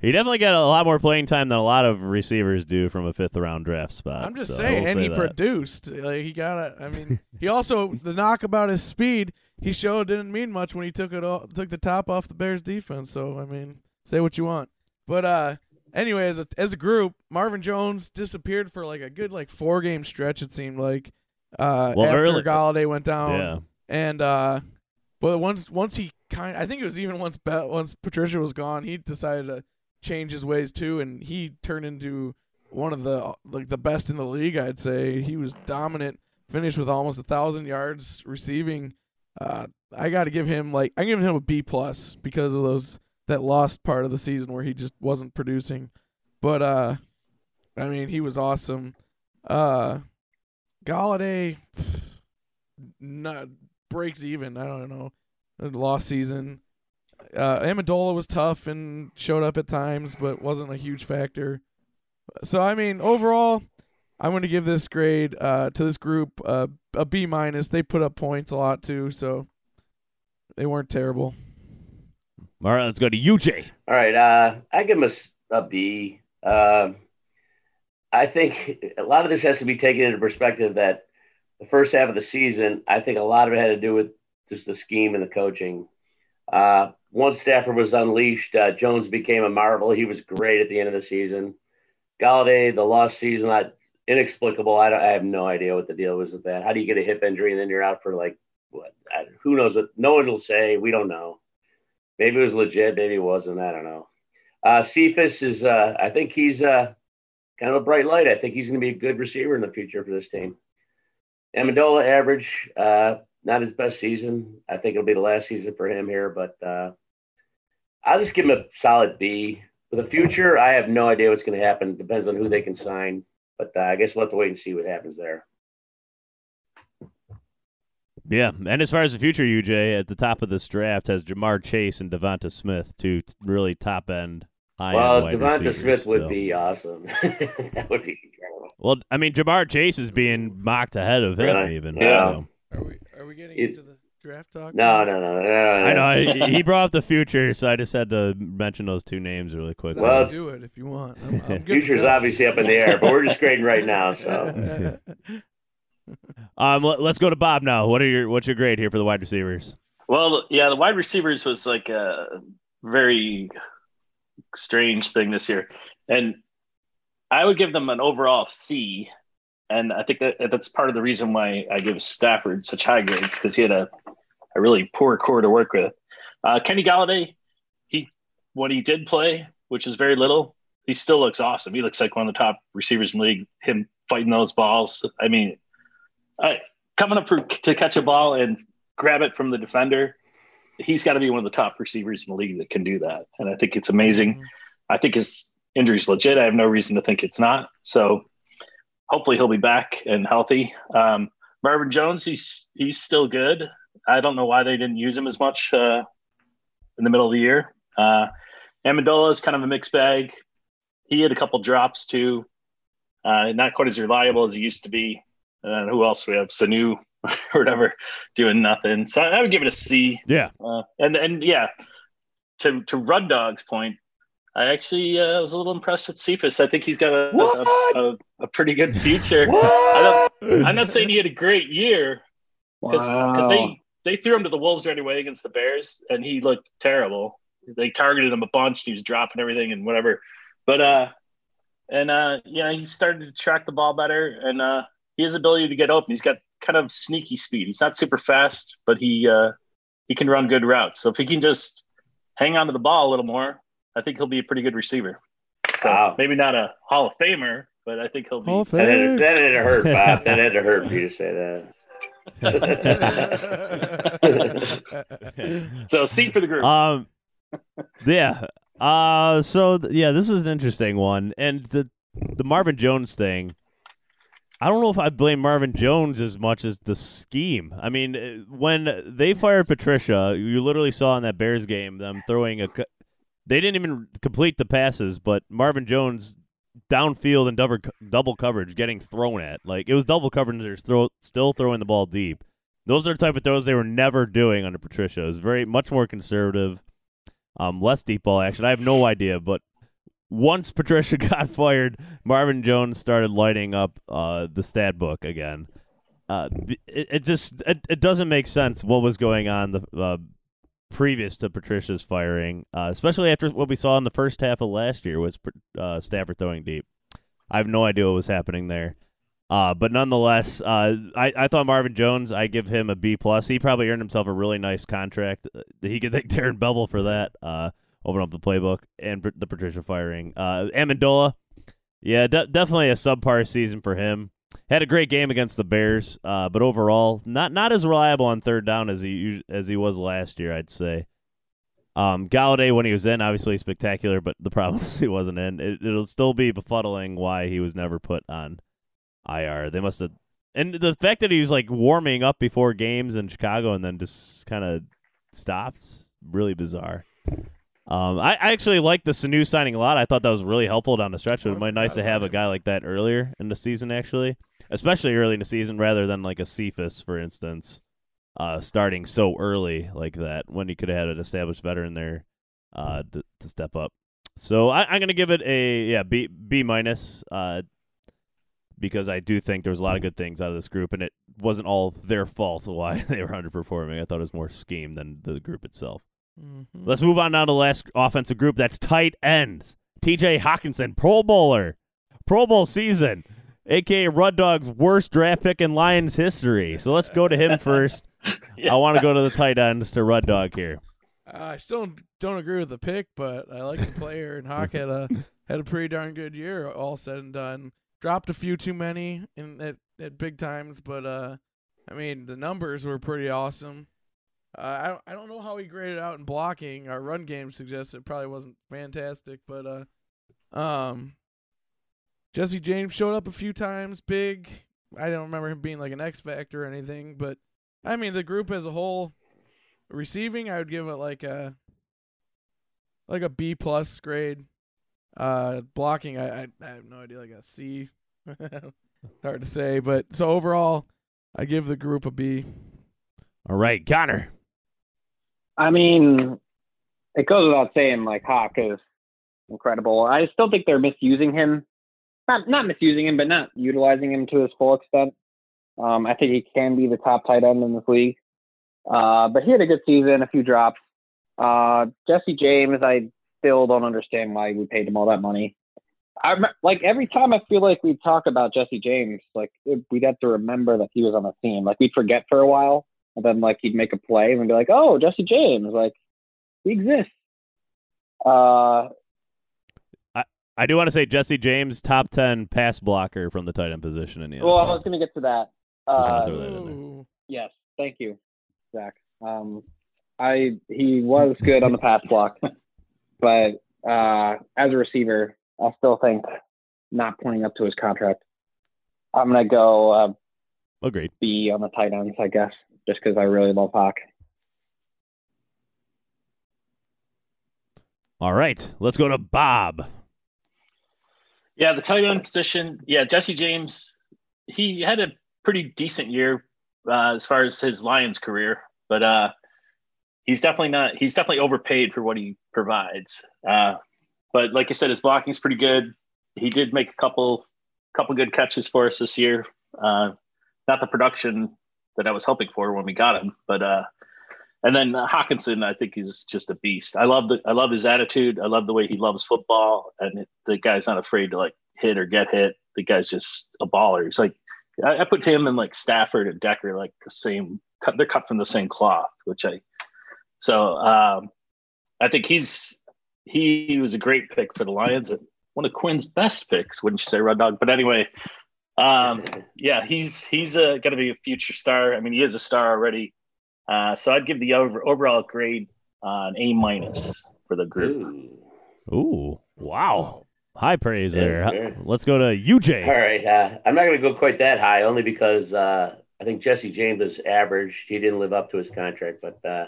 He definitely got a lot more playing time than a lot of receivers do from a fifth round draft spot. I'm just so saying, and say he that. produced. Like he got a. I mean, he also the knock about his speed. He showed didn't mean much when he took it off, took the top off the Bears defense. So I mean, say what you want, but uh, anyway, as a as a group, Marvin Jones disappeared for like a good like four game stretch. It seemed like uh Well, after early- Golladay went down. Yeah. And uh but once once he kind I think it was even once Be- once Patricia was gone, he decided to change his ways too and he turned into one of the like the best in the league. I'd say he was dominant. Finished with almost a thousand yards receiving. Uh, I got to give him like I give him a B plus because of those that lost part of the season where he just wasn't producing. But uh, I mean, he was awesome. Uh, Golladay, not breaks even. I don't know. Lost season. Uh, Amendola was tough and showed up at times, but wasn't a huge factor. So I mean, overall, I'm going to give this grade uh, to this group uh, a B minus. They put up points a lot too, so they weren't terrible. All right, let's go to UJ. All right, uh, I give him a, s- a B. Um, I think a lot of this has to be taken into perspective that the first half of the season, I think a lot of it had to do with just the scheme and the coaching. Uh, once Stafford was unleashed, uh, Jones became a marvel. He was great at the end of the season. Golladay, the lost season, I, inexplicable. I, don't, I have no idea what the deal was with that. How do you get a hip injury and then you're out for like what? I, who knows? What, no one will say. We don't know. Maybe it was legit. Maybe it wasn't. I don't know. Uh, Cephus is. Uh, I think he's uh, kind of a bright light. I think he's going to be a good receiver in the future for this team. Amendola average, uh, not his best season. I think it'll be the last season for him here, but uh, I'll just give him a solid B. For the future, I have no idea what's going to happen. Depends on who they can sign, but uh, I guess we'll have to wait and see what happens there. Yeah, and as far as the future, UJ at the top of this draft has Ja'Marr Chase and DeVonta Smith, two really top end high well, end DeVonta Smith would so- be awesome. that would be incredible. Well, I mean, Ja'Marr Chase is being mocked ahead of him, Really? even. Yeah. so. Are we are we getting It- into the draft talk? No, no, no, no. no. I know he- he brought up the future, so I just had to mention those two names really quick. So Well- do it if you want. I'm, I'm good Future's obviously up in the air, but we're just grading right now. So Um, let, us go to Bob now. What are your what's your grade here for the wide receivers? Well, yeah, the wide receivers was like a very strange thing this year, and I would give them an overall C. And I think that that's part of the reason why I give Stafford such high grades because he had a, a really poor core to work with. Uh, Kenny Golladay, he when he did play, which is very little, he still looks awesome. He looks like one of the top receivers in the league. Him fighting those balls. I mean, I, coming up for, to catch a ball and grab it from the defender, he's got to be one of the top receivers in the league that can do that. And I think it's amazing. I think his injury's legit. I have no reason to think it's not. So hopefully he'll be back and healthy. Um, Marvin Jones, he's he's still good. I don't know why they didn't use him as much uh, in the middle of the year. Uh, Amendola is kind of a mixed bag. He had a couple drops too. Uh, not quite as reliable as he used to be. And who else we have? Sanu or whatever, doing nothing. So I would give it a C. Yeah, Uh, and and yeah, to to Rud Dog's point, I actually uh, was a little impressed with Cephus. I think he's got a a, a, a pretty good future. I don't, I'm not saying he had a great year because Wow. they they threw him to the Wolves right away against the Bears, and he looked terrible. They targeted him a bunch. He was dropping everything and whatever. But uh, and uh, yeah, he started to track the ball better, and uh, he has ability to get open. He's got kind of sneaky speed. He's not super fast, but he uh, he can run good routes. So if he can just hang on to the ball a little more, I think he'll be a pretty good receiver. So Wow. maybe not a Hall of Famer, but I think he'll be. Hall of that had, Fame. to, that had to hurt, Bob. That had to hurt for you to say that. So seat for the group. Um, yeah. Uh, so th- yeah, this is an interesting one, and the the Marvin Jones thing. I don't know if I blame Marvin Jones as much as the scheme. I mean, uh, when they fired Patricia, you literally saw in that Bears game them throwing a. They didn't even complete the passes, but Marvin Jones downfield and double double coverage getting thrown at. Like it was double coverage, they're throw, still throwing the ball deep. Those are the type of throws they were never doing under Patricia. It was very much more conservative, um, less deep ball action. I have no idea, but once Patricia got fired, Marvin Jones started lighting up uh, the stat book again. Uh, it, it just it, it doesn't make sense what was going on the uh, previous to Patricia's firing, uh, especially after what we saw in the first half of last year with uh, Stafford throwing deep. I have no idea what was happening there. Uh, but nonetheless, uh, I, I thought Marvin Jones, I give him a B plus. He probably earned himself a really nice contract. Uh, He could thank Darrell Bevell for that. Uh, open up the playbook and the Patricia firing. Uh, Amendola, Yeah, de- definitely a subpar season for him. Had a great game against the Bears, uh, but overall, not not as reliable on third down as he as he was last year. I'd say. Um, Golladay when he was in, obviously spectacular, but the problem is he wasn't in. It, it'll still be befuddling why he was never put on IR. They must have, and the fact that he was like warming up before games in Chicago and then just kind of stops, really bizarre. Um, I, I actually like the Sanu signing a lot. I thought that was really helpful down the stretch. It would be nice to have a guy like that earlier in the season, actually, especially early in the season, rather than like a Cephus, for instance, uh, starting so early like that when he could have had an established veteran there uh, to, to step up. So I, I'm gonna give it a yeah B B minus uh, because I do think there was a lot of good things out of this group, and it wasn't all their fault why they were underperforming. I thought it was more scheme than the group itself. Mhm. Let's move on now to the last offensive group. That's tight ends. T.J. Hockenson, Pro Bowler, Pro Bowl season, aka Rud Dog's worst draft pick in Lions history. So let's go to him first. Yeah. I want to go to the tight ends to Rud Dog here. Uh, I still don't- don't agree with the pick, but I like the player, and Hawk had a had a pretty darn good year, all said and done. Dropped a few too many in at, at big times, but uh, I mean the numbers were pretty awesome. Uh, I don't I don't know how he graded out in blocking. Our run game suggests it probably wasn't fantastic, but uh, um, Jesse James showed up a few times, big. I don't remember him being like an X factor or anything, but I mean the group as a whole, receiving I would give it like a like a B plus grade. Uh, blocking I, I I have no idea like a C. Hard to say, but so overall, I give the group a B. All right, Connor. I mean, it goes without saying, like Hawk is incredible. I still think they're misusing him. Not not misusing him, but not utilizing him to his full extent. Um, I think he can be the top tight end in this league. Uh, but he had a good season, a few drops. Uh, Jesse James, I still don't understand why we paid him all that money. I like every time I feel like we talk about Jesse James, like we'd have to remember that he was on the team. Like we'd forget for a while, and then like he'd make a play and be like, "Oh, Jesse James, like he exists." Uh, I do want to say Jesse James, top ten pass blocker from the tight end position in the NFL. well, I was going to get to that. Just Uh, throw that in there. Yes, thank you, Zach. Um, I he was good on the pass block, but uh, as a receiver, I still think not pointing up to his contract. I'm gonna go uh, Agreed. B on the tight ends, I guess, just because I really love Hawk. All right, let's go to Bob. Yeah, the tight end position. Yeah, Jesse James. He had a pretty decent year uh, as far as his Lions career, but uh, he's definitely not. He's definitely overpaid for what he provides. Uh, but like I said, his blocking's pretty good. He did make a couple couple good catches for us this year. Uh, not the production that I was hoping for when we got him, but uh, and then uh, Hockenson, I think he's just a beast. I love the I love his attitude. I love the way he loves football, and the guy's not afraid to like hit or get hit. The guy's just a baller. He's like I, I put him and like Stafford and Decker like the same. Cut, they're cut from the same cloth, which I. So um, I think he's he was a great pick for the Lions one of Quinn's best picks, wouldn't you say, Red Dog? But anyway, um, yeah, he's he's uh, going to be a future star. I mean, he is a star already. Uh, so I'd give the over, overall grade uh, an A minus for the group. Ooh. Ooh, wow, high praise Yeah, there. sure. Let's go to UJ. All right. Uh, I'm not going to go quite that high, only because uh, I think Jesse James is average. He didn't live up to his contract, but uh,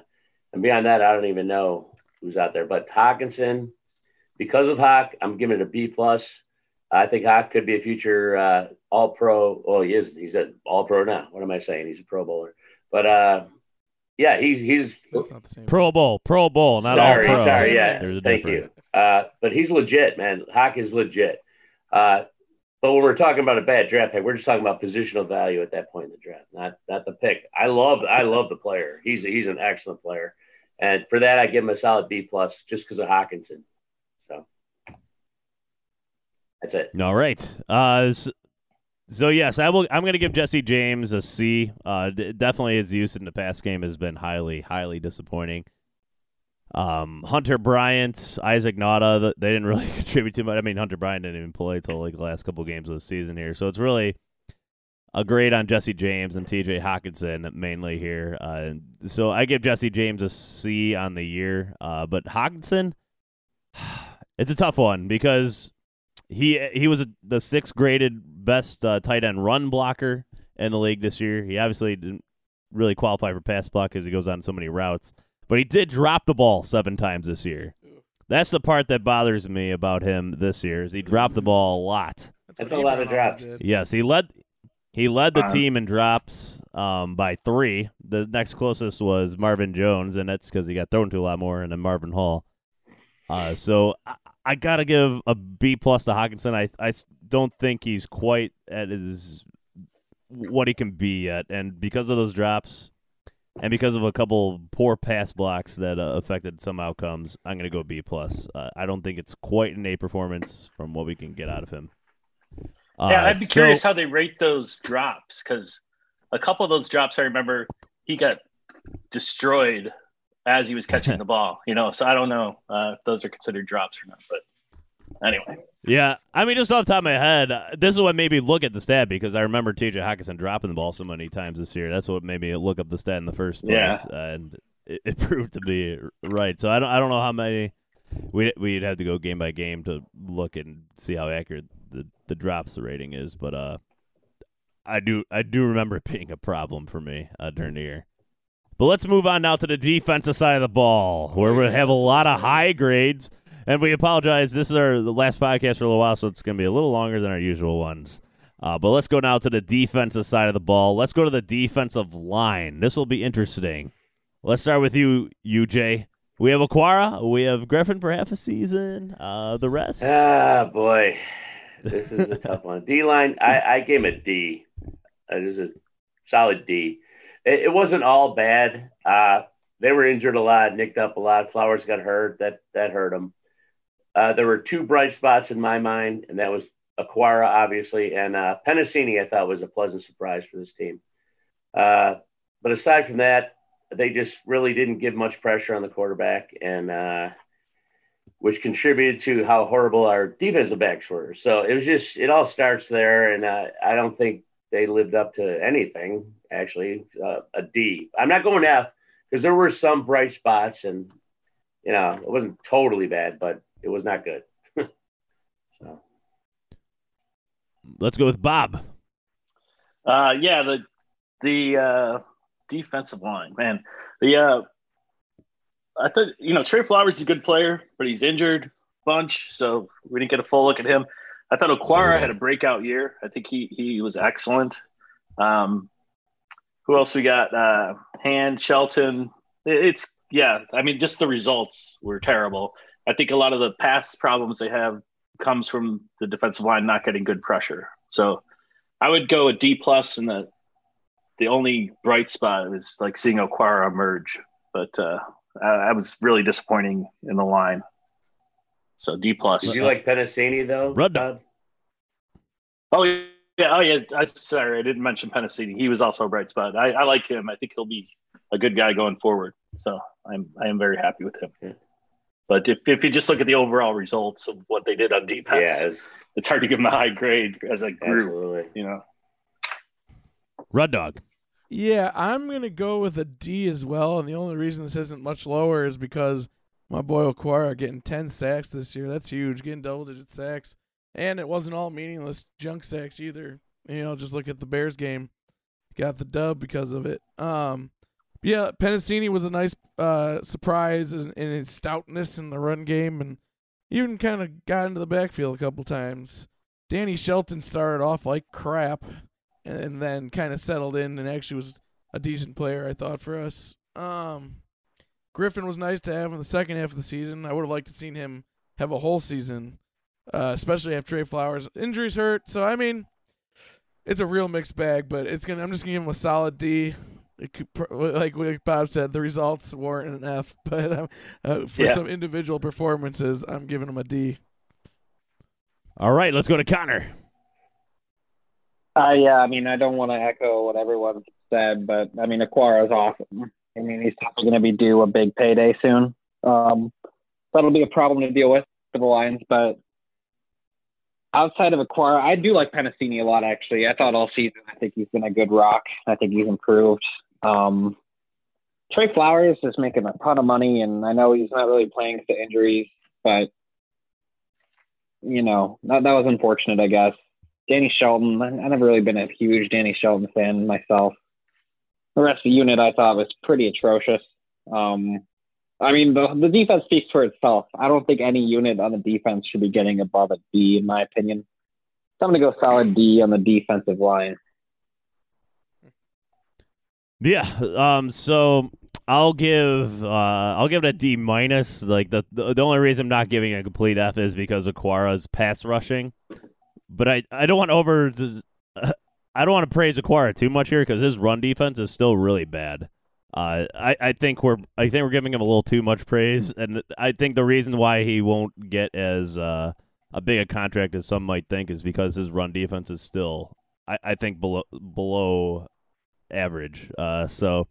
and beyond that, I don't even know who's out there. But Hockenson, because of Hawk, I'm giving it a B plus. I think Hawk could be a future uh, All Pro. Well, he is. He's an All Pro now. What am I saying? He's a Pro Bowler. But uh, yeah, he's he's That's not the same. Pro Bowl, Pro Bowl, not sorry, all pro. sorry, yeah, thank difference. you. Uh, but he's legit, man. Hawk is legit. Uh, but when we're talking about a bad draft pick, we're just talking about positional value at that point in the draft, not not the pick. I love I love the player. He's he's an excellent player, and for that I give him a solid B plus just because of Hockenson. So that's it. All right. Uh, s- so yes, I will. I'm going to give Jesse James a C. Uh, d- definitely his use in the pass game has been highly, highly disappointing. Um, Hunter Bryant, Isaac Nauta, they didn't really contribute too much. I mean, Hunter Bryant didn't even play till like the last couple games of the season here, so it's really a grade on Jesse James and T.J. Hockenson mainly here. Uh, so I give Jesse James a C on the year, uh, but Hockenson, it's a tough one because he he was a, the sixth graded best uh, tight end run blocker in the league this year. He obviously didn't really qualify for pass block because he goes on so many routes, but he did drop the ball seven times this year. That's the part that bothers me about him this year is he dropped the ball a lot. That's what a lot of drops. Yes, he led he led the Uh, team in drops um, by three. The next closest was Marvin Jones, and that's because he got thrown to a lot more, and then Marvin Hall. Uh, so I, I gotta give a B plus to Hockenson. I I don't think he's quite at his what he can be yet, and because of those drops, and because of a couple poor pass blocks that uh, affected some outcomes, I'm gonna go B plus. Uh, I don't think it's quite an A performance from what we can get out of him. Yeah, Uh, I'd be so- curious how they rate those drops because a couple of those drops, I remember he got destroyed as he was catching the ball. You know, so I don't know uh, if those are considered drops or not. But anyway, Yeah, I mean, just off the top of my head, uh, this is what made me look at the stat because I remember T.J. Hockenson dropping the ball so many times this year. That's what made me look up the stat in the first place, Yeah. and it, it proved to be right. So I don't, I don't know how many we we'd have to go game by game to look and see how accurate the the drops rating is, but uh, I do I do remember it being a problem for me uh, during the year. But let's move on now to the defensive side of the ball, where we have a lot of high grades. And we apologize. This is our last podcast for a little while, so it's going to be a little longer than our usual ones. Uh, but let's go now to the defensive side of the ball. Let's go to the defensive line. This will be interesting. Let's start with you, UJ. We have Okwara. We have Griffen for half a season. Uh, the rest. Ah, boy, this is a tough one. D line, I, I gave him a D. Uh, this is a solid D. It, it wasn't all bad. Uh, they were injured a lot, nicked up a lot. Flowers got hurt. That that hurt them. Uh, there were two bright spots in my mind, and that was Okwara, obviously, and uh, Penisini. I thought was a pleasant surprise for this team. Uh, but aside from that, they just really didn't give much pressure on the quarterback, and uh, which contributed to how horrible our defensive backs were. So it was just it all starts there, and uh, I don't think they lived up to anything. Actually, uh, a D. I'm not going F because there were some bright spots, and you know it wasn't totally bad, but it was not good. so Let's go with Bob. uh, yeah, the the uh, defensive line, man. The uh, I thought you know Trey Flowers is a good player, but he's injured a bunch, so we didn't get a full look at him. I thought Okwara had a breakout year. I think he he was excellent. Um, who else we got? Uh, Hand Shelton. It's yeah. I mean, just the results were terrible. I think a lot of the past problems they have comes from the defensive line not getting good pressure. So I would go a D plus, and the the only bright spot is like seeing Okwara emerge. But uh, I, I was really disappointing in the line. So D plus. did you like Penisini though? Run Bob? Oh yeah, oh yeah. I sorry, I didn't mention Penisini. He was also a bright spot. I, I like him. I think he'll be a good guy going forward. So I'm I am very happy with him. Yeah. But if, if you just look at the overall results of what they did on defense, Yeah, it's- it's hard to give them a high grade as a group. absolutely. You know. Rud Dog. Yeah, I'm gonna go with a D as well, and the only reason this isn't much lower is because my boy Okwara getting ten sacks this year. That's huge, getting double digit sacks, and it wasn't all meaningless junk sacks either. You know, just look at the Bears game, got the dub because of it. Um, yeah, Penisini was a nice uh, surprise in, in his stoutness in the run game, and even kind of got into the backfield a couple times. Danny Shelton started off like crap and then kind of settled in and actually was a decent player I thought for us. Um, Griffen was nice to have in the second half of the season. I would have liked to seen him have a whole season, uh, especially if Trey Flowers injuries hurt. So I mean, it's a real mixed bag, but it's gonna. I'm just gonna give him a solid D. It could, like like Bob said, the results warrant an F, but um, uh, for Yeah. some individual performances, I'm giving him a D. All right, let's go to Connor. Uh, yeah, I mean, I don't want to echo what everyone said, but I mean, Okwara's awesome. I mean, he's probably going to be due a big payday soon. Um, that'll be a problem to deal with for the Lions. But outside of Okwara, I do like Penisini a lot. Actually, I thought all season I think he's been a good rock. I think he's improved. Um, Trey Flowers is making a ton of money, and I know he's not really playing because of injuries, but you know that that was unfortunate, I guess. Danny Shelton, I- I've never really been a huge Danny Shelton fan myself. The rest of the unit I thought was pretty atrocious. Um, I mean, the, the defense speaks for itself. I don't think any unit on the defense should be getting above a D, in my opinion. So I'm going to go solid D on the defensive line. Yeah. Um. So I'll give. Uh. I'll give it a D minus. Like the, the the only reason I'm not giving a complete F is because Okwara's pass rushing. But I I don't want over. I don't want to praise Okwara too much here because his run defense is still really bad. Uh, I, I think we're I think we're giving him a little too much praise, and I think the reason why he won't get as uh, a big a contract as some might think is because his run defense is still I, I think below below average. Uh, so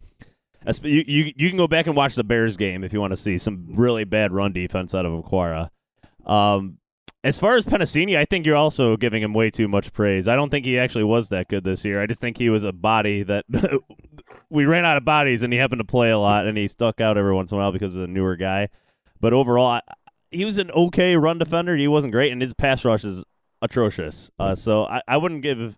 as- you, you you can go back and watch the Bears game if you want to see some really bad run defense out of Okwara. Um, as far as Penisini, I think you're also giving him way too much praise. I don't think he actually was that good this year. I just think he was a body that we ran out of bodies, and he happened to play a lot, and he stuck out every once in a while because he's a newer guy. But overall, I, he was an okay run defender. He wasn't great, and his pass rush is atrocious. Uh, so I, I wouldn't give.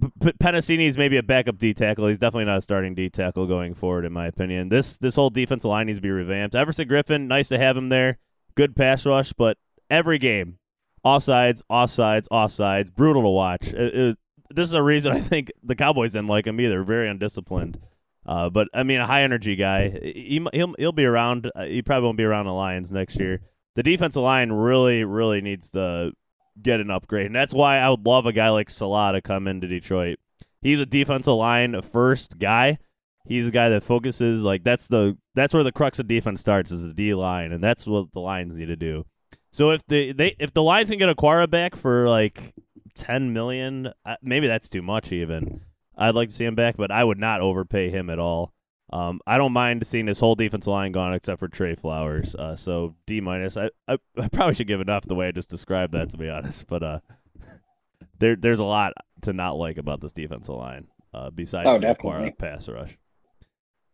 P- P- Penisini is maybe a backup D tackle. He's definitely not a starting D tackle going forward, in my opinion. This this whole defensive line needs to be revamped. Everson Griffen, nice to have him there. Good pass rush, but every game, offsides, offsides, offsides, brutal to watch. It- it- this is a reason I think the Cowboys didn't like him either. Very undisciplined. Uh, but I mean, a high energy guy. He he'll he'll be around. Uh, he probably won't be around the Lions next year. The defensive line really really needs to get an upgrade, and that's why I would love a guy like Saleh to come into Detroit. He's a defensive line first guy. He's a guy that focuses like that's the that's where the crux of defense starts is the D line, and that's what the Lions need to do. So if the they if the Lions can get Okwara back for like ten million, uh, maybe that's too much even. I'd like to see him back, but I would not overpay him at all. Um, I don't mind seeing this whole defensive line gone except for Trey Flowers. Uh, so D minus. I, I I probably should give it up the way I just described that to be honest, but uh, there there's a lot to not like about this defensive line. Uh, besides Oh, the. Okwara pass rush.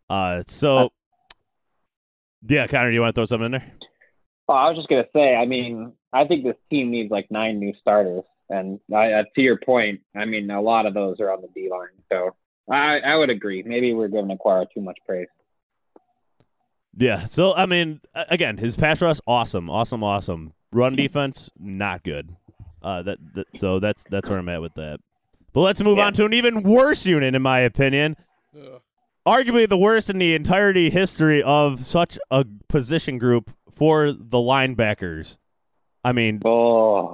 Uh, so yeah, Connor, do you want to throw something in there? Oh, I was just gonna say. I mean, I think this team needs like nine new starters, and I, uh, to your point, I mean, a lot of those are on the D line. So I, I would agree. Maybe we're giving Okwara too much praise. Yeah. So I mean, again, his pass rush awesome, awesome, awesome. Run defense not good. Uh, that, that so that's that's where I'm at with that. But let's move Yeah. on to an even worse unit, in my opinion. Ugh. Arguably the worst in the entirety history of such a position group for the linebackers. I mean, Oh,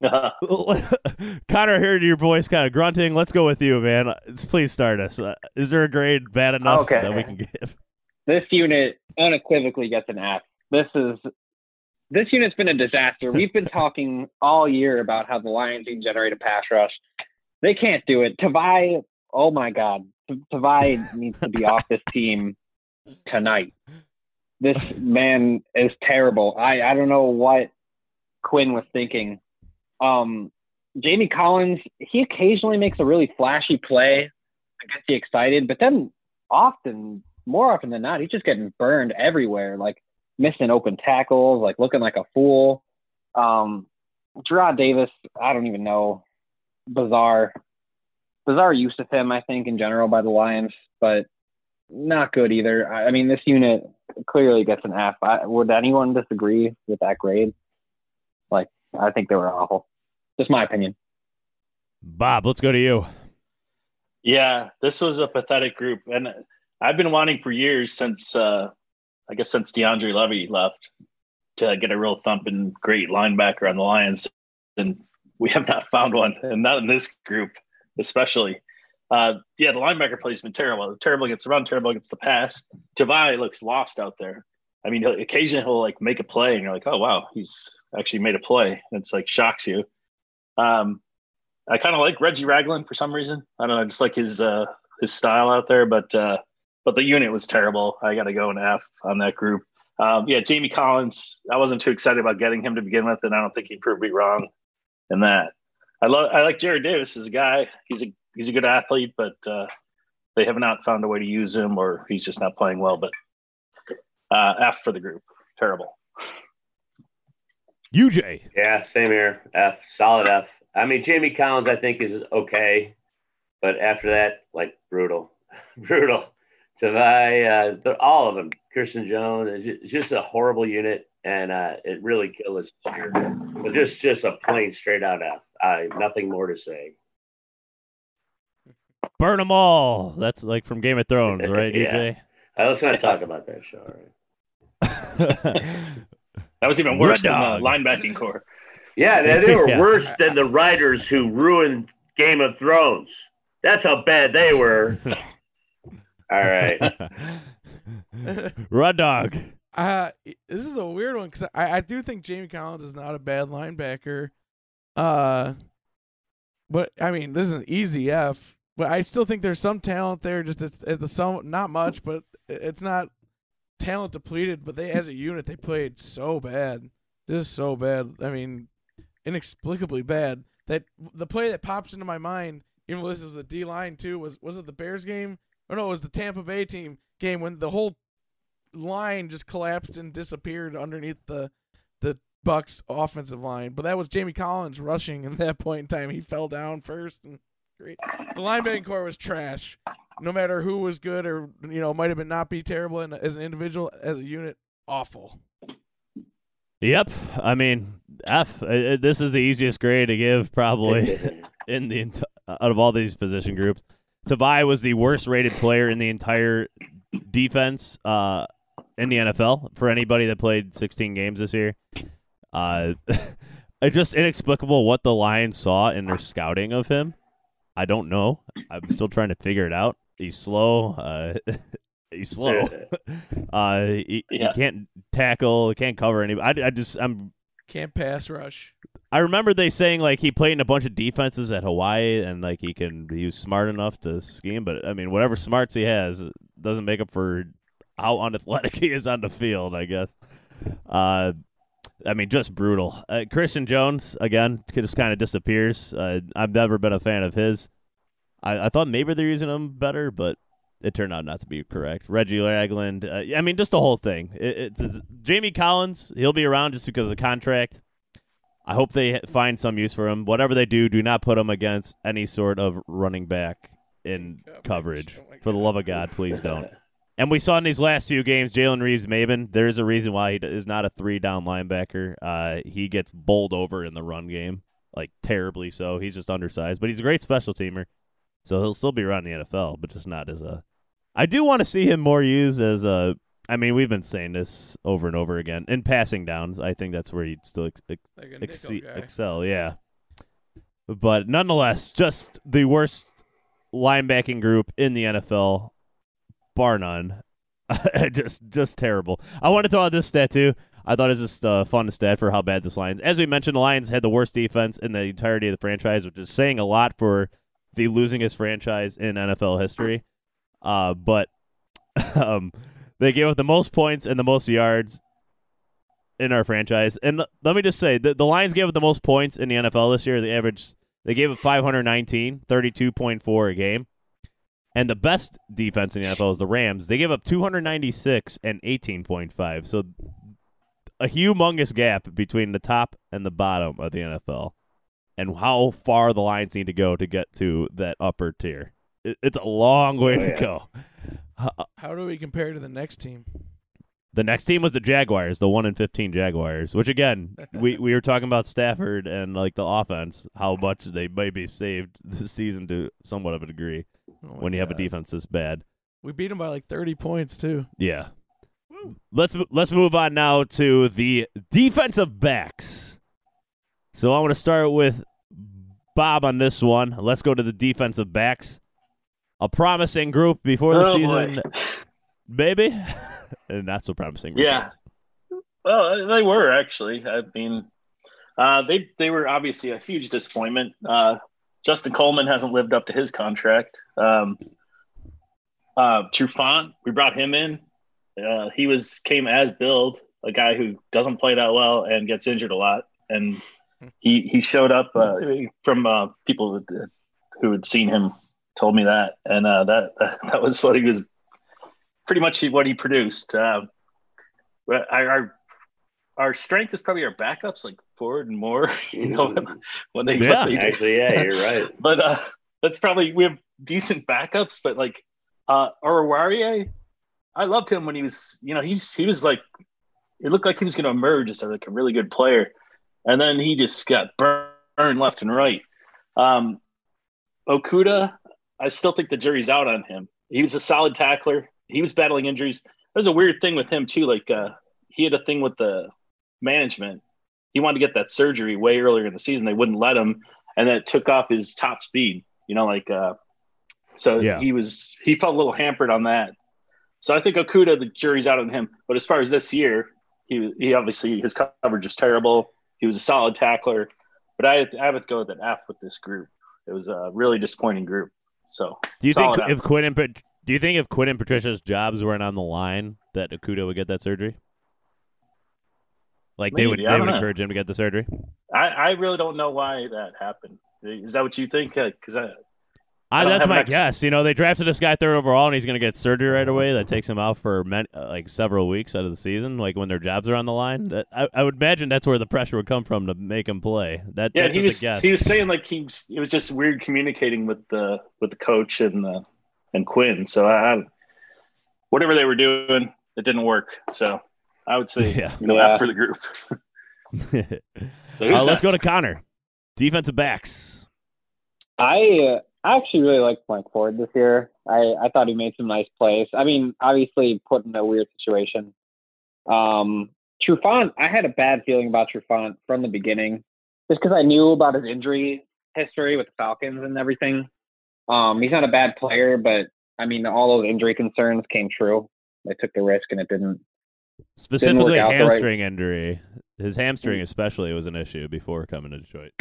Connor, I heard your voice kind of grunting. Let's go with you, man. Please start us. Uh, is there a grade bad enough Okay. that we can give? this unit unequivocally gets an F. This is this unit's been a disaster. We've been talking all year about how the Lions can generate a pass rush. They can't do it. Tavai, oh my God, Tavai needs to be off this team tonight. This man is terrible. I I don't know what Quinn was thinking. Um, Jamie Collins, he occasionally makes a really flashy play that gets you excited, but then often, more often than not, he's just getting burned everywhere, like missing open tackles, like looking like a fool. Um, Jarrad Davis, I don't even know. Bizarre, bizarre use of him, I think, in general by the Lions, but not good either. I I mean, this unit clearly gets an F. I, would anyone disagree with that grade? Like, I think they were awful. Just my opinion. Bob, let's go to you. Yeah, this was a pathetic group, and I've been wanting for years since uh, I guess since DeAndre Levy left to get a real thumping great linebacker on the Lions, and we have not found one, and not in this group especially. Uh, yeah, the linebacker play has been terrible. Terrible against the run, terrible against the pass. Tavai looks lost out there. I mean, occasionally he'll like make a play, and you're like, oh wow, he's actually made a play. It's like shocks you. Um, I kind of like Reggie Ragland for some reason. I don't know, just like his uh, his style out there. But uh, but the unit was terrible. I got to go an F on that group. Um, yeah, Jamie Collins. I wasn't too excited about getting him to begin with, and I don't think he proved me wrong in that. I love. I like Jarrad Davis as a guy. He's a he's a good athlete, but uh, they have not found a way to use him, or he's just not playing well. But uh, F for the group. Terrible. UJ. Yeah, same here. F, solid F. I mean, Jamie Collins, I think is okay, but after that, like brutal, brutal. Tavai, uh, all of them. Christian Jones, it's just a horrible unit, and uh, it really killed us. this year. But just, just a plain straight out F. I nothing more to say. Burn them all. That's like from Game of Thrones, right, Yeah. Uh, let's not talk about that show. All right? DJ? That was even worse Red than Dog. the linebacking corps. Yeah, they, they were Yeah. worse than the writers who ruined Game of Thrones. That's how bad they were. All right. Run dog. Uh, this is a weird one because I, I do think Jamie Collins is not a bad linebacker. Uh, but I mean, this is an easy F. But I still think there's some talent there. Just it's, it's the some not much, but it's not talent depleted. But they, as a unit, they played so bad, just so bad. I mean, inexplicably bad. That the play that pops into my mind, even though this was the D line too, was was it the Bears game? Or no, it was the Tampa Bay team game when the whole line just collapsed and disappeared underneath the the Bucks offensive line. But that was Jamie Collins rushing at that point in time he fell down first and great. The linebacking corps was trash. No matter who was good or you know, might have been not be terrible and as an individual, as a unit, awful. Yep. I mean, F. Uh, uh, This is the easiest grade to give, probably, in the out of all these position groups. Tavai was the worst rated player in the entire defense uh, in the NFL for anybody that played 16 games this year. Uh, it's just inexplicable what the Lions saw in their scouting of him. I don't know. I'm still trying to figure it out. He's slow. Uh, he's slow. Uh, he, Yeah. he can't tackle. He can't cover anybody. I, I just I'm Can't pass rush. I remember they saying like he played in a bunch of defenses at Hawaii and like he can he was smart enough to scheme, but I mean whatever smarts he has doesn't make up for how unathletic he is on the field. I guess. Uh, I mean just brutal. Uh, Christian Jones again just kind of disappears. Uh, I've never been a fan of his. I, I thought maybe they're using him better, but it turned out not to be correct. Reggie Ragland. Uh, I mean just the whole thing. It, it's, it's Jamie Collins. He'll be around just because of the contract. I hope they find some use for him. Whatever they do, do not put him against any sort of running back in Coverage. coverage. Oh For the love of God, please don't. And we saw in these last few games, Jalen Reeves Maybin. There is a reason why he is not a three down linebacker. Uh, he gets bowled over in the run game, like terribly so. He's just undersized, but he's a great special teamer, so he'll still be around the NFL, but just not as a. I do want to see him more used as a. I mean, we've been saying this over and over again. In passing downs, I think that's where he'd still ex- ex- Like a nickel exce- guy. excel, yeah. But nonetheless, just the worst linebacking group in the NFL, bar none. just, just terrible. I want to throw out this stat too. I thought it was just a fun stat for how bad this Lions. As we mentioned, the Lions had the worst defense in the entirety of the franchise, which is saying a lot for the losingest franchise in NFL history. Uh, but um, they gave up the most points and the most yards in our franchise. And let me just say, the, the Lions gave up the most points in the NFL this year. The average, they gave up 519, 32.4 a game. And the best defense in the NFL is the Rams. They gave up 296 and 18.5. So a humongous gap between the top and the bottom of the NFL. And how far the Lions need to go to get to that upper tier. It's a long way Oh, to yeah. go. Uh, How do we compare to the next team? The next team was the Jaguars, the one in fifteen Jaguars. Which again, we we were talking about Stafford and like the offense, how much they may be saved this season to somewhat of a degree Oh when you have a defense this bad. We beat them by like 30 points too. Yeah. Woo. Let's let's move on now to the defensive backs. So I want to start with Bob on this one. Let's go to the defensive backs. A promising group before the Oh, season, maybe, and not so promising. Yeah. results. Well, they were actually. I mean, uh, they they were obviously a huge disappointment. Uh, Justin Coleman hasn't lived up to his contract. Um, uh, Trufant, we brought him in uh, he was came as build, a guy who doesn't play that well and gets injured a lot, and he he showed up uh, from uh, people who had seen him told me that, and uh, that that was what he was pretty much what he produced. Uh, our strength is probably our backups, like Ford and Moore. You know, when they, Yeah. when they Actually, yeah, you're right. but uh, that's probably we have decent backups. But like uh, Oruwariye, I loved him when he was, you know, he's he was like, it looked like he was going to emerge as like a really good player, and then he just got burned left and right. Um, Okudah, I still think the jury's out on him. He was a solid tackler. He was battling injuries. There's a weird thing with him too. Like uh, he had a thing with the management. He wanted to get that surgery way earlier in the season. They wouldn't let him, and then it took off his top speed. You know, like uh, so Yeah. he was he felt a little hampered on that. So I think Okudah, the jury's out on him. But as far as this year, he he obviously his coverage is terrible. He was a solid tackler, but I I would go with an F with this group. It was a really disappointing group. So Do you think F. if Quinn and do you think if Quinn and Patricia's jobs weren't on the line that Okudah would get that surgery? Like they would they would know. encourage him to get the surgery? I, I really don't know why that happened. Is that what you think? Because I, I, I that's my ex- guess. You know, they drafted this guy third overall, and he's going to get surgery right away. That takes him out for men, uh, like several weeks out of the season, like when their jobs are on the line. That, I, I would imagine that's where the pressure would come from to make him play. That yeah, that's he was a guess. he was saying like he was, it was just weird communicating with the with the coach and the and Quinn. So I, I whatever they were doing, it didn't work. So I would say Yeah. you know Yeah. after the group. So Uh, let's go to? Connor, defensive backs. I uh, I actually really liked Mike Ford this year. I, I thought he made some nice plays. I mean, obviously put in a weird situation. Um, Trufant, I had a bad feeling about Trufant from the beginning, just because I knew about his injury history with the Falcons and everything. Um, he's not a bad player, but I mean, all those injury concerns came true. They took the risk, and it didn't. Specifically, out the right- hamstring injury. His hamstring, especially, was an issue before coming to Detroit.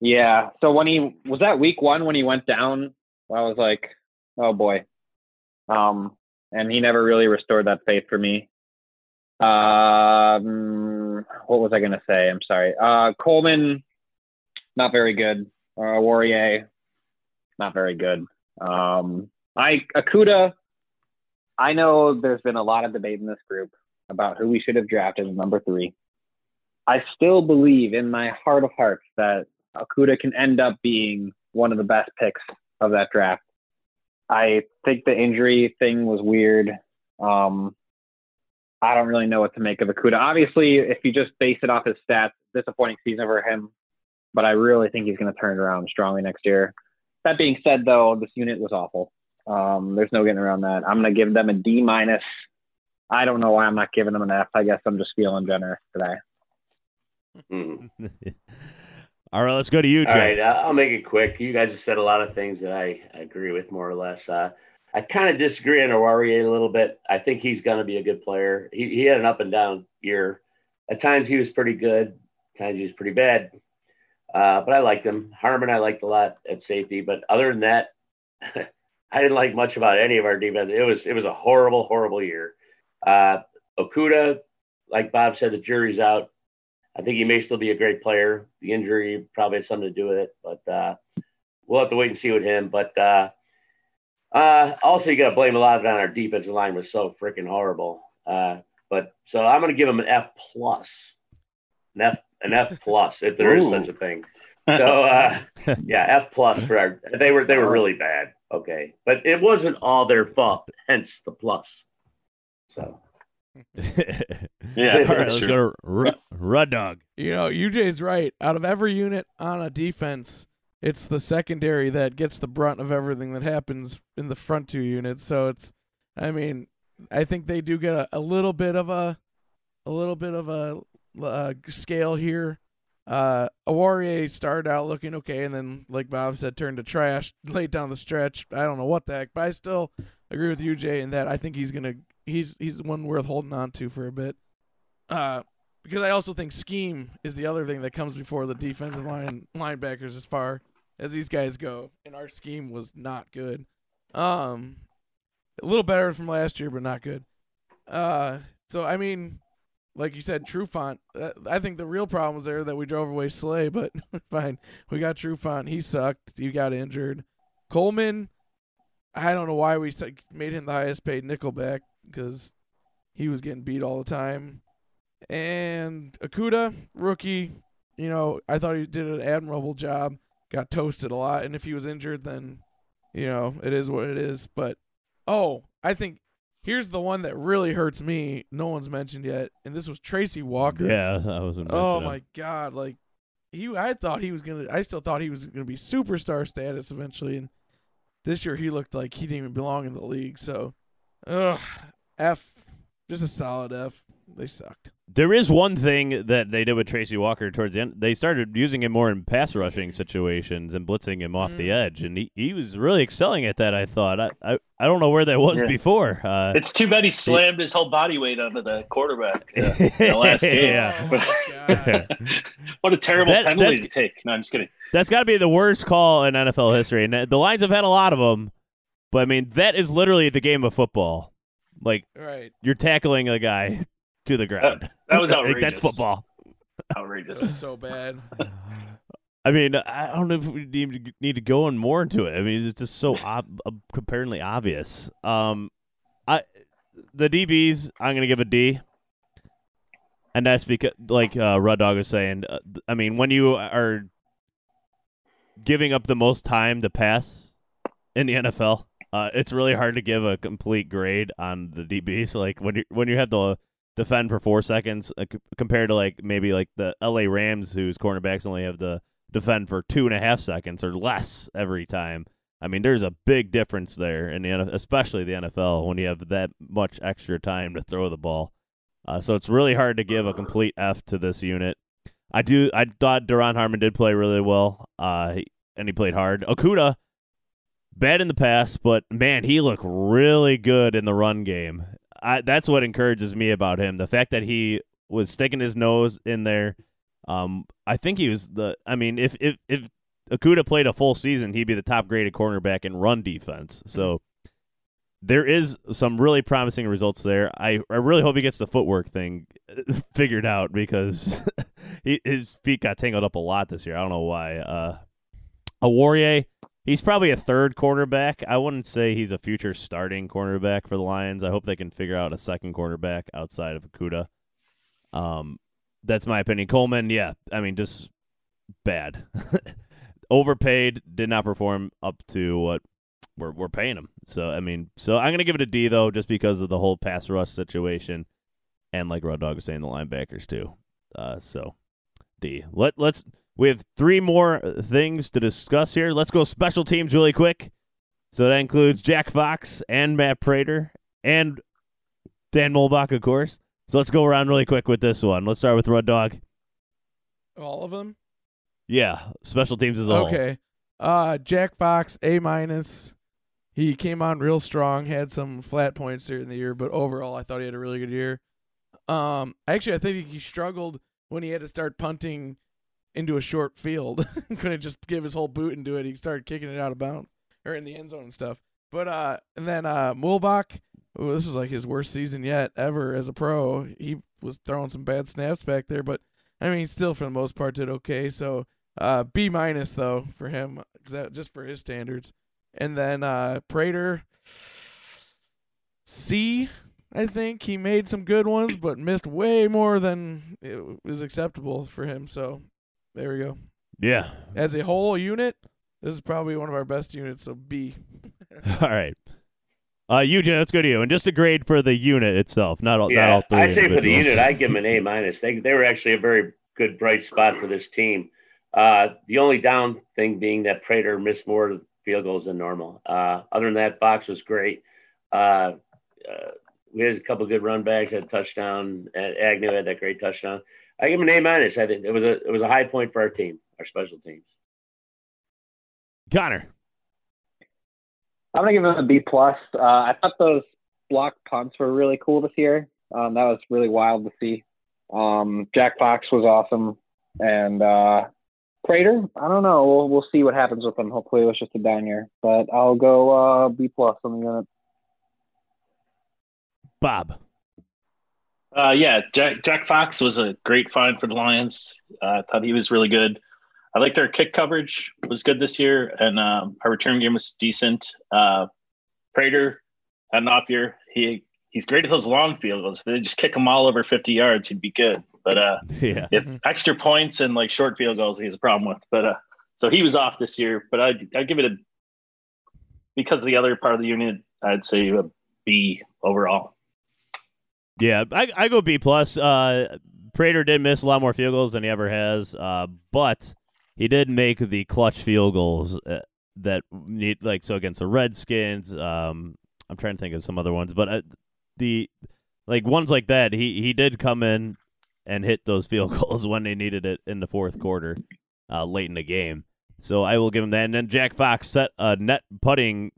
Yeah. So when he was that week one when he went down, I was like, oh boy. Um, and he never really restored that faith for me. Um, what was I gonna say? I'm sorry. Uh, Coleman, not very good. Uh, Oruwariye, not very good. Um, I Okudah. I know there's been a lot of debate in this group about who we should have drafted as number three. I still believe in my heart of hearts that Okudah can end up being one of the best picks of that draft. I think the injury thing was weird. Um, I don't really know what to make of Okudah. Obviously, if you just base it off his stats, disappointing season for him. But I really think he's going to turn around strongly next year. That being said, though, this unit was awful. Um, there's no getting around that. I'm going to give them a D minus. I don't know why I'm not giving them an F. I guess I'm just feeling generous today. Hmm. All right, let's go to you, Jay. All right, I- I'll make it quick. You guys have said a lot of things that I agree with more or less. Uh, I kind of disagree on Oruwariye a little bit. I think he's going to be a good player. He, he had an up and down year. At times he was pretty good. At times he was pretty bad. Uh, but I liked him. Harmon I liked a lot at safety. But other than that, I didn't like much about any of our defense. It was it was a horrible, horrible year. Uh, Okudah, like Bob said, the jury's out. I think he may still be a great player. The injury probably has something to do with it, but uh, we'll have to wait and see with him. But uh, uh, also, you got to blame a lot of it on our defensive line was so freaking horrible. Uh, but so I'm going to give him an F plus, an F, an F plus if there is Ooh. such a thing. So uh, yeah, F plus for our. They were they were really bad. Okay, but it wasn't all their fault. Hence the plus. So Yeah, All right, that's let's true. go to Ru- Rud Dog. You know, UJ's right. Out of every unit on a defense, it's the secondary that gets the brunt of everything that happens in the front two units. So it's, I mean, I think they do get a, a little bit of a, a little bit of a, uh scale here. Uh, Oruwariye started out looking okay, and then, like Bob said, turned to trash late down the stretch. I don't know what the heck, but I still agree with UJ in that I think he's gonna, he's he's one worth holding on to for a bit. Uh, because I also think scheme is the other thing that comes before the defensive line linebackers as far as these guys go. And our scheme was not good. Um, a little better from last year, but not good. Uh, so I mean, like you said, Trufant. Uh, I think the real problem was there that we drove away Slay, but fine. We got Trufant. He sucked. He got injured. Coleman. I don't know why we made him the highest paid nickelback because he was getting beat all the time. And Okudah, rookie. You know, I thought he did an admirable job. Got toasted a lot, and if he was injured, then you know it is what it is. But oh, I think here's the one that really hurts me. No one's mentioned yet, and this was Tracy Walker. Yeah, I was. Impressed. Oh my god, like he I thought he was gonna I still thought he was gonna be superstar status eventually and this year he looked like he didn't even belong in the league, so ugh F just a solid F. They sucked. There is one thing that they did with Tracy Walker towards the end. They started using him more in pass rushing situations and blitzing him off the Mm. edge, and he, he was really excelling at that. I thought. I I, I don't know where that was Yeah. before. Uh, It's too bad he slammed his whole body weight onto the quarterback uh, in the last game. Yeah. Oh what a terrible That- penalty to take. No, I'm just kidding. That's got to be the worst call in NFL history. And the Lions have had a lot of them, but I mean that is literally the game of football. Like right. you're tackling a guy to the ground. that was Like, outrageous. that's football. Outrageous. was so bad. I mean, I don't know if we need, need to go in more into it. I mean, it's just so ob- ob- apparently obvious. Um, I the DBs, I'm gonna give a D, and that's because, like uh, Rud Dog was saying, uh, I mean, when you are giving up the most time to pass in the NFL, uh, it's really hard to give a complete grade on the DBs. Like when you when you have to defend for four seconds uh, c- compared to like maybe like the LA Rams, whose cornerbacks only have to defend for two and a half seconds or less every time. I mean, there's a big difference there in the especially the NFL when you have that much extra time to throw the ball. Uh, so it's really hard to give a complete F to this unit. I do. I thought Duron Harmon did play really well, uh, and he played hard. Okudah, bad in the past, but man, he looked really good in the run game. I, that's what encourages me about him. The fact that he was sticking his nose in there. Um, I think he was the. I mean, if if if Okudah played a full season, he'd be the top graded cornerback in run defense. So there is some really promising results there. I I really hope he gets the footwork thing figured out because he, his feet got tangled up a lot this year. I don't know why. Uh, Oruwariye, he's probably a third cornerback. I wouldn't say he's a future starting cornerback for the Lions. I hope they can figure out a second cornerback outside of Okudah. Um, that's my opinion. Coleman, yeah, I mean, just bad, overpaid, did not perform up to what we're we're paying him. So I mean, so I'm gonna give it a D though, just because of the whole pass rush situation, and like Rod Dog was saying, the linebackers too. Uh, so D. Let let's we have three more things to discuss here. Let's go special teams really quick. So that includes Jack Fox and Matt Prater and Don Muhlbach, of course. So let's go around really quick with this one. Let's start with Rud Dog. All of them? Yeah, special teams as a whole. Okay. Uh Jack Fox, A minus. He came on real strong, had some flat points there in the year, but overall I thought he had a really good year. Um actually I think he struggled when he had to start punting into a short field. Couldn't just give his whole boot and do it. He started kicking it out of bounds or in the end zone and stuff. But uh and then uh Muhlbach, oh, this was like his worst season yet ever as a pro. He was throwing some bad snaps back there, but I mean, still for the most part did okay. So uh, B minus though for him, that, just for his standards. And then uh, Prater, C. I think he made some good ones, but missed way more than it was acceptable for him. So there we go. Yeah. As a whole unit, this is probably one of our best units. So B. All right. Uh, Eugene, let's go to you. And just a grade for the unit itself, not all, not Yeah, all three. I'd say for the unit, I'd give them an A minus. They they were actually a very good bright spot for this team. Uh, the only down thing being that Prater missed more field goals than normal. Uh, other than that, Fox was great. Uh, uh, we had a couple good run backs, had a touchdown, and Agnew had that great touchdown. I give him an A minus. I think it was a it was a high point for our team, our special teams. Connor. I'm gonna give him a B plus. Uh, I thought those block punts were really cool this year. Um, that was really wild to see. Um, Jack Fox was awesome, and uh, Prater. I don't know. We'll we'll see what happens with him. Hopefully, it was just a down year, but I'll go uh, B plus on the unit. Bob. Uh, yeah, Jack, Jack Fox was a great find for the Lions. Uh, I thought he was really good. I liked our kick coverage was good this year, and um, our return game was decent. Uh, Prater had an off year. He he's great at those long field goals. If they just kick him all over fifty yards, he'd be good. But uh, Yeah. if extra points and like short field goals, he has a problem with. But uh, so he was off this year. But I I give it a because of the other part of the unit, I'd say a B overall. Yeah, I, I go B plus. Uh, Prater did miss a lot more field goals than he ever has, uh, but he did make the clutch field goals uh, that need like so against the Redskins. Um, I'm trying to think of some other ones, but uh, the like ones like that, he he did come in and hit those field goals when they needed it in the fourth quarter, uh, late in the game. So I will give him that. And then Jack Fox set a net putting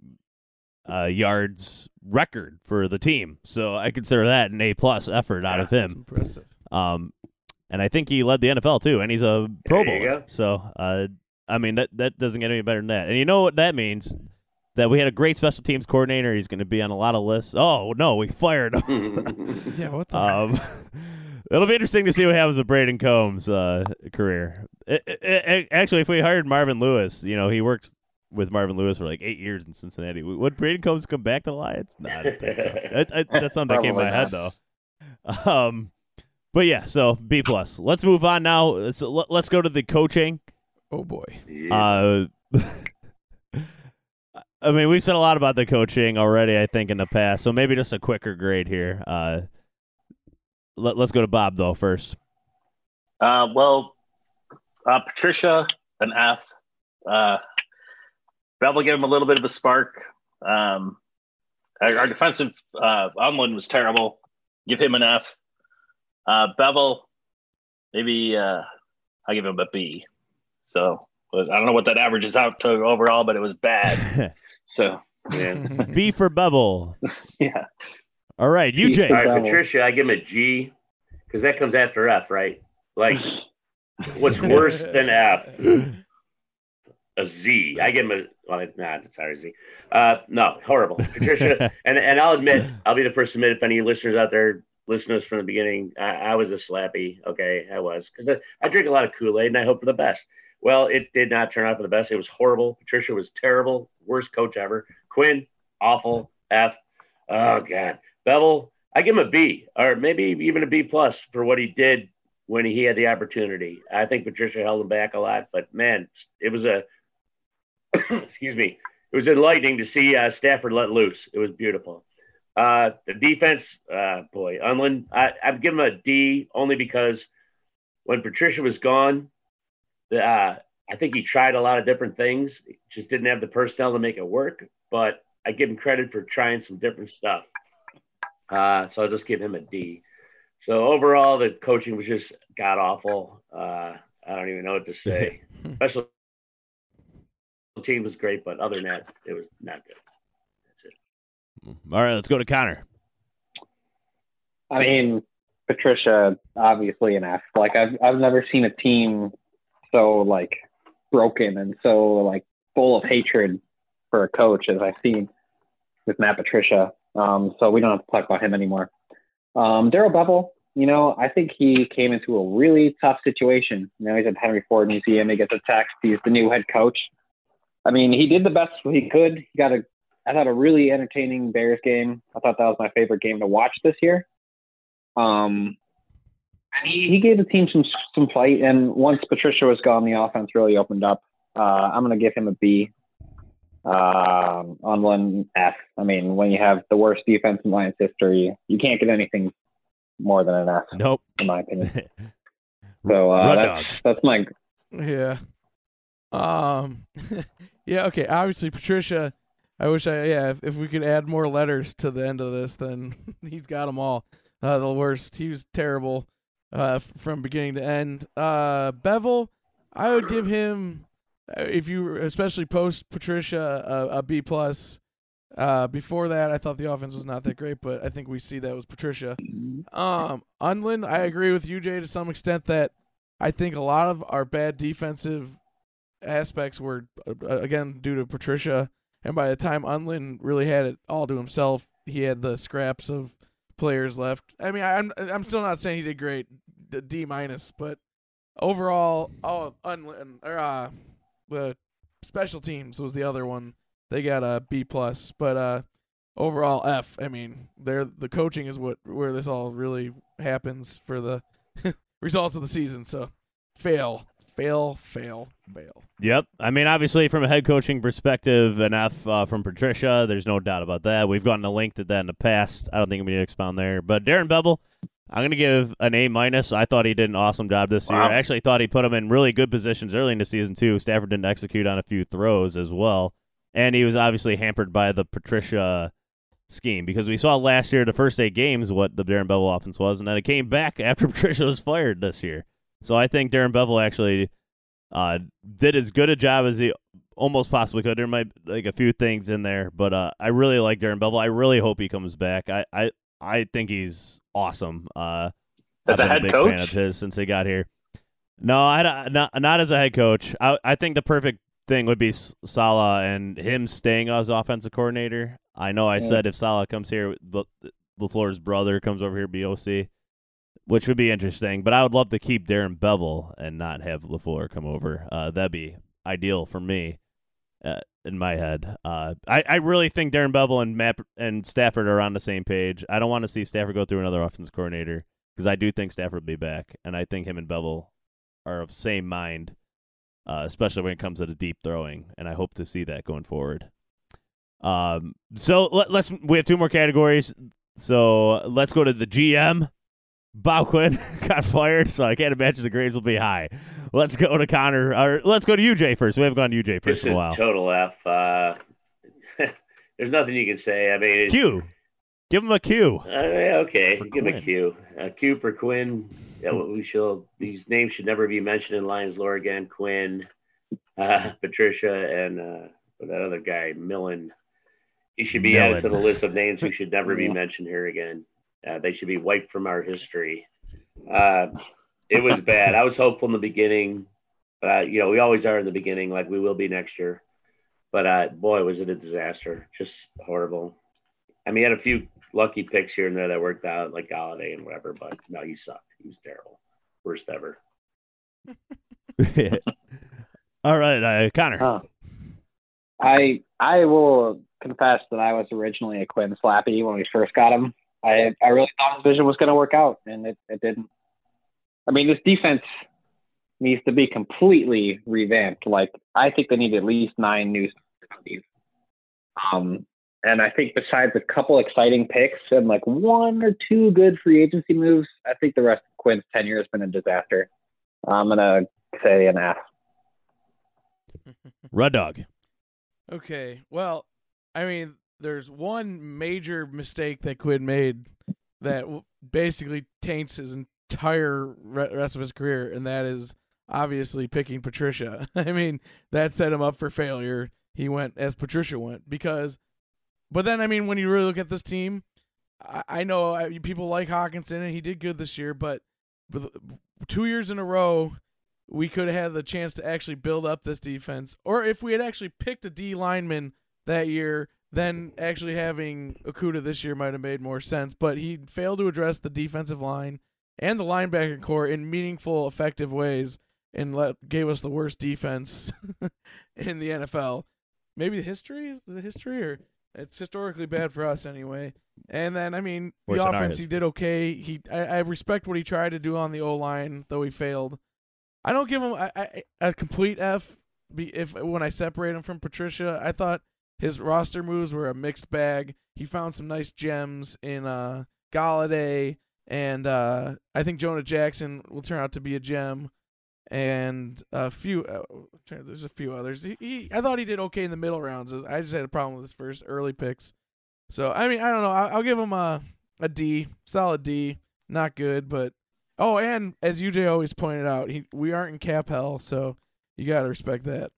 uh, yards record for the team. So I consider that an A plus effort out of That's him. impressive. Um, and I think he led the NFL too, and he's a Pro There you Bowler. go. So uh, I mean that that doesn't get any better than that. And you know what that means? That we had a great special teams coordinator. He's going to be on a lot of lists. Oh no, we fired him. Yeah, what the? Um, it'll be interesting to see what happens with Brayden Coombs' uh, career. I- I- I- actually, if we hired Marvin Lewis, you know, he works with Marvin Lewis for like eight years in Cincinnati. Would Brayden Coombs come back to the Lions? No, I don't think so. I, I, that's something that came to my head though. Um, but yeah, so B plus. Let's move on now. So let- let's go to the coaching. oh boy. Uh, I mean, we've said a lot about the coaching already. I think in the past, so maybe just a quicker grade here. Uh, let, let's go to Bob though first. Uh, well, uh, Patricia, an F. Uh, Bevell gave him a little bit of a spark. Um, our, our defensive uh, Undlin was terrible. Give him an F. Uh, Bevell, maybe uh, I give him a B. So I don't know what that averages out to overall, but it was bad. So Yeah. B for Bevell. yeah, All right, B UJ. All right, Bevell. Patricia, I give him a G because that comes after F, right? Like, what's worse than F? A Z. I give him a well, not sorry, Z. Uh, no, horrible. Patricia, and and I'll admit, I'll be the first to admit if any listeners out there listen to us from the beginning, I, I was a slappy. Okay, I was because I, I drink a lot of Kool Aid and I hope for the best. Well, it did not turn out for the best. It was horrible. Patricia was terrible, worst coach ever. Quinn, awful. F. Oh God, Bevell, I give him a B or maybe even a B plus for what he did when he had the opportunity. I think Patricia held him back a lot, but man, it was a excuse me, it was enlightening to see uh, Stafford let loose. It was beautiful. Uh, the defense, uh, boy, Undlin, I, I'd give him a D only because when Patricia was gone, the, uh, I think he tried a lot of different things. Just didn't have the personnel to make it work. But I give him credit for trying some different stuff. Uh, so I'll just give him a D. So overall, the coaching was just god awful. Uh, I don't even know what to say. Special team was great, but other than that, it was not good. That's it. All right, let's go to Connor. I mean, Patricia, obviously an F. Like I've I've never seen a team so like broken and so like full of hatred for a coach as I've seen with Matt Patricia. Um, so we don't have to talk about him anymore. Um, Darrell Bevell, you know, I think he came into a really tough situation. You know, he's at Henry Ford Museum. He gets attacked. He's the new head coach. I mean, he did the best he could. He got a, I thought a really entertaining Bears game. I thought that was my favorite game to watch this year. Um, and he, he gave the team some some fight. And once Patricia was gone, the offense really opened up. Uh, I'm going to give him a B. Um, on one F. I mean, when you have the worst defense in Lions history, you can't get anything more than an F, Nope. in my opinion. So uh, that's that's my Yeah. Um. yeah. Okay. Obviously, Patricia. I wish I. Yeah. If, if we could add more letters to the end of this, then he's got them all. Uh, the worst. He was terrible. Uh, from beginning to end. Uh, Bevell. I would give him, uh, if you especially post Patricia, a, a B plus. Uh, before that, I thought the offense was not that great, but I think we see that was Patricia. Um, Undlin, I agree with you, Jay, to some extent that I think a lot of our bad defensive aspects were uh, again due to Patricia, and by the time Undlin really had it all to himself, he had the scraps of players left. I mean, I'm I'm still not saying he did great, D minus, but overall, oh, Undlin or, uh, the special teams was the other one. They got a B plus, but uh, overall F. I mean, they're the coaching is what where this all really happens for the results of the season. So fail, fail, fail, fail. Yep. I mean, obviously, from a head coaching perspective, an F uh, from Patricia. There's no doubt about that. We've gotten a link to that in the past. I don't think we need to expound there. But Darren Bevell, I'm going to give an A minus. I thought he did an awesome job this year. I actually thought he put him in really good positions early in the season too. Stafford didn't execute on a few throws as well, and he was obviously hampered by the Patricia scheme because we saw last year the first eight games what the Darren Bevell offense was, and then it came back after Patricia was fired this year. So I think Darren Bevell actually uh, did as good a job as he almost possibly could. There might like a few things in there, but uh, I really like Darren Bevell. I really hope he comes back. I I, I think he's awesome. Uh, As I've a been head big coach? fan of his since he got here. No, I not not as a head coach. I I think the perfect thing would be Saleh and him staying as offensive coordinator. I know I Yeah. said if Saleh comes here, the Lafleur's brother comes over here, BOC, which would be interesting. But I would love to keep Darren Bevell and not have Lafleur come over. Uh, that'd be ideal for me. Uh, in my head, uh, I, I really think Darren Bevell and Matt and Stafford are on the same page. I don't want to see Stafford go through another offense coordinator because I do think Stafford will be back, and I think him and Bevell are of same mind, uh, especially when it comes to the deep throwing, and I hope to see that going forward. Um, so let, let's we have two more categories. So let's go to the GM. Bob Quinn got fired, so I can't imagine the grades will be high. Let's go to Connor, or let's go to UJ first. We haven't gone to UJ first Just in a while. total F. Uh, there's nothing you can say. I mean, it- Q, give him a Q. Uh, okay, For give him a Quinn. Q. A Q for Quinn. Yeah, we shall. These names should never be mentioned in Lions lore again. Quinn, uh, Patricia, and uh, that other guy Millen. He should be added to the list of names who should never be mentioned here again. Uh, they should be wiped from our history. Uh, it was bad. I was hopeful in the beginning, but uh, you know we always are in the beginning, like we will be next year. But uh, boy, was it a disaster! Just horrible. I mean, he had a few lucky picks here and there that worked out, like Golladay and whatever. But no, he sucked. He was terrible, worst ever. All right, uh, Connor. Huh. I I will confess that I was originally a Quinn slappy when we first got him. I I really thought his vision was going to work out, and it, it didn't. I mean, this defense needs to be completely revamped. Like I think they need at least nine new studies. Um, and I think besides a couple exciting picks and like one or two good free agency moves, I think the rest of Quinn's tenure has been a disaster. I'm gonna say an F. Red Dog. Okay. Well, I mean, there's one major mistake that Quinn made that basically taints his entire rest of his career, and that is obviously picking Patricia. I mean, that set him up for failure. He went as Patricia went because, but then I mean, when you really look at this team, I, I know I, people like Hockenson and he did good this year, but two years in a row, we could have had the chance to actually build up this defense. Or if we had actually picked a D lineman that year, then actually having Okudah this year might have made more sense. But he failed to address the defensive line and the linebacker corps in meaningful, effective ways and let, gave us the worst defense in the NFL. Maybe the history is the history, or it's historically bad for us anyway. And then, I mean, the our offense he did okay. He, I, I respect what he tried to do on the O line, though he failed. I don't give him a complete F. Be if when I separate him from Patricia, I thought his roster moves were a mixed bag. He found some nice gems in uh, Golladay, and uh, I think Jonah Jackson will turn out to be a gem. And a few, uh, there's a few others. He, he, I thought he did okay in the middle rounds. I just had a problem with his first early picks. So I mean, I don't know. I'll, I'll give him a a D, solid D. Not good, but oh, and as UJ always pointed out, he we aren't in cap hell, so you gotta respect that.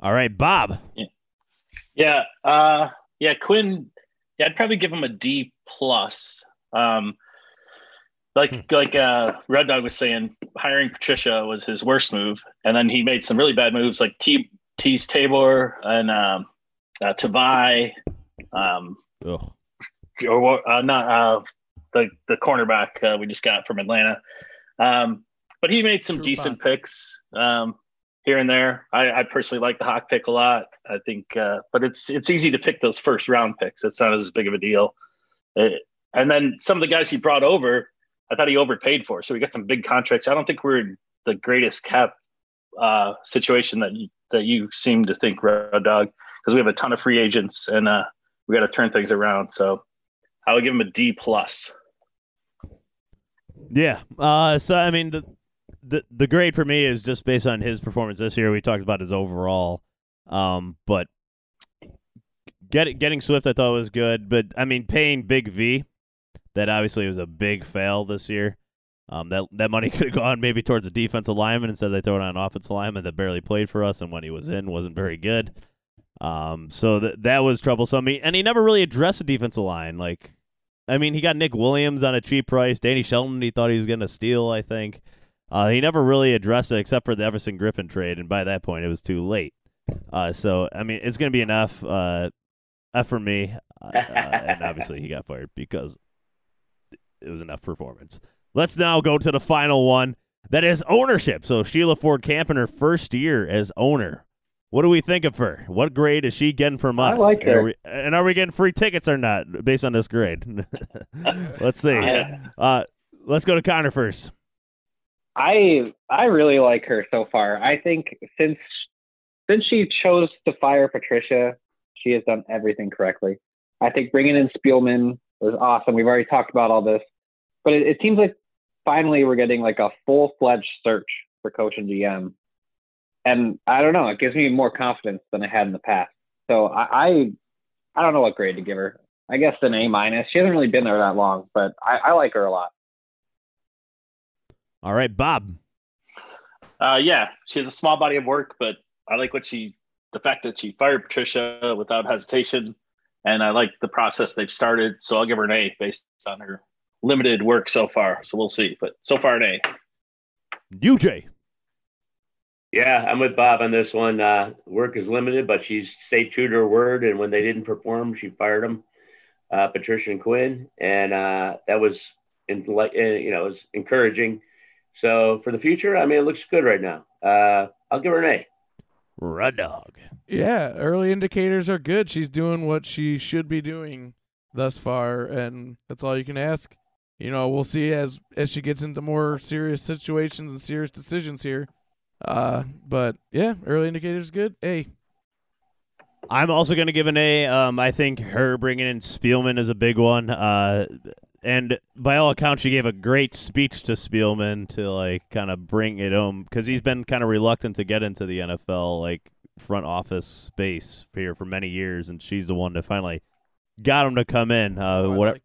All right, Bob. Yeah, uh, yeah, Quinn. Yeah, I'd probably give him a D plus. Um, like like uh, Red Dog was saying, hiring Patricia was his worst move, and then he made some really bad moves like T T's Tabor and um, uh, Tavai, um, Ugh. or uh, not uh, the the cornerback uh, we just got from Atlanta. Um, but he made some True decent picks um, here and there. I, I personally like the Hawk pick a lot. I think, uh, but it's it's easy to pick those first round picks. It's not as big of a deal. Uh, and then some of the guys he brought over, I thought he overpaid for. So we got some big contracts. I don't think we're in the greatest cap uh, situation that that you seem to think, Red Dog, because we have a ton of free agents and uh, we got to turn things around. So I would give him a D plus. Yeah. Uh, so I mean, the, the the grade for me is just based on his performance this year. We talked about his overall, um, but get, getting Swift I thought was good. But I mean, paying Big V, that obviously was a big fail this year. Um, that that money could have gone maybe towards a defensive lineman instead they throw it on an offensive lineman that barely played for us, and when he was in, wasn't very good. Um, so that that was troublesome. He, and he never really addressed the defensive line. Like, I mean, he got Nick Williams on a cheap price. Danny Shelton, he thought he was going to steal. I think uh, he never really addressed it except for the Everson Griffen trade, and by that point, it was too late. Uh, so I mean, it's going to be enough. Uh, F for me, uh, and obviously he got fired because it was enough performance. Let's now go to the final one. That is ownership. So Sheila Ford Hamp in her first year as owner. What do we think of her? What grade is she getting from us? I like And are her. we- and are we getting free tickets or not based on this grade? let's see. Uh, let's go to Connor first. I I really like her so far. I think since since she chose to fire Patricia, she has done everything correctly. I think bringing in Spielman was awesome. We've already talked about all this, but it, it seems like finally we're getting like a full fledged search for coach and GM, and I don't know. It gives me more confidence than I had in the past. So I I, I don't know what grade to give her. I guess an A minus. She hasn't really been there that long, but I, I like her a lot. All right, Bob. Uh, yeah, she has a small body of work, but I like what she, the fact that she fired Patricia without hesitation, and I like the process they've started. So I'll give her an A based on her limited work so far. So we'll see, but so far an A. UJ. Yeah, I'm with Bob on this one. Uh, work is limited, but she's stayed true to her word. And when they didn't perform, she fired them, uh, Patricia and Quinn, and uh, that was in, uh, you know it was encouraging. So for the future, I mean, it looks good right now. Uh, I'll give her an A. Red Dog. Yeah, early indicators are good. She's doing what she should be doing thus far, and that's all you can ask. You know, we'll see as as she gets into more serious situations and serious decisions here. Uh, but yeah, early indicators good. Hey, I'm also going to give an A. Um, I think her bringing in Spielman is a big one. Uh, and by all accounts, she gave a great speech to Spielman to like kind of bring it home because he's been kind of reluctant to get into the NFL like front office space here for many years, and she's the one that finally got him to come in. Uh, oh, I what, like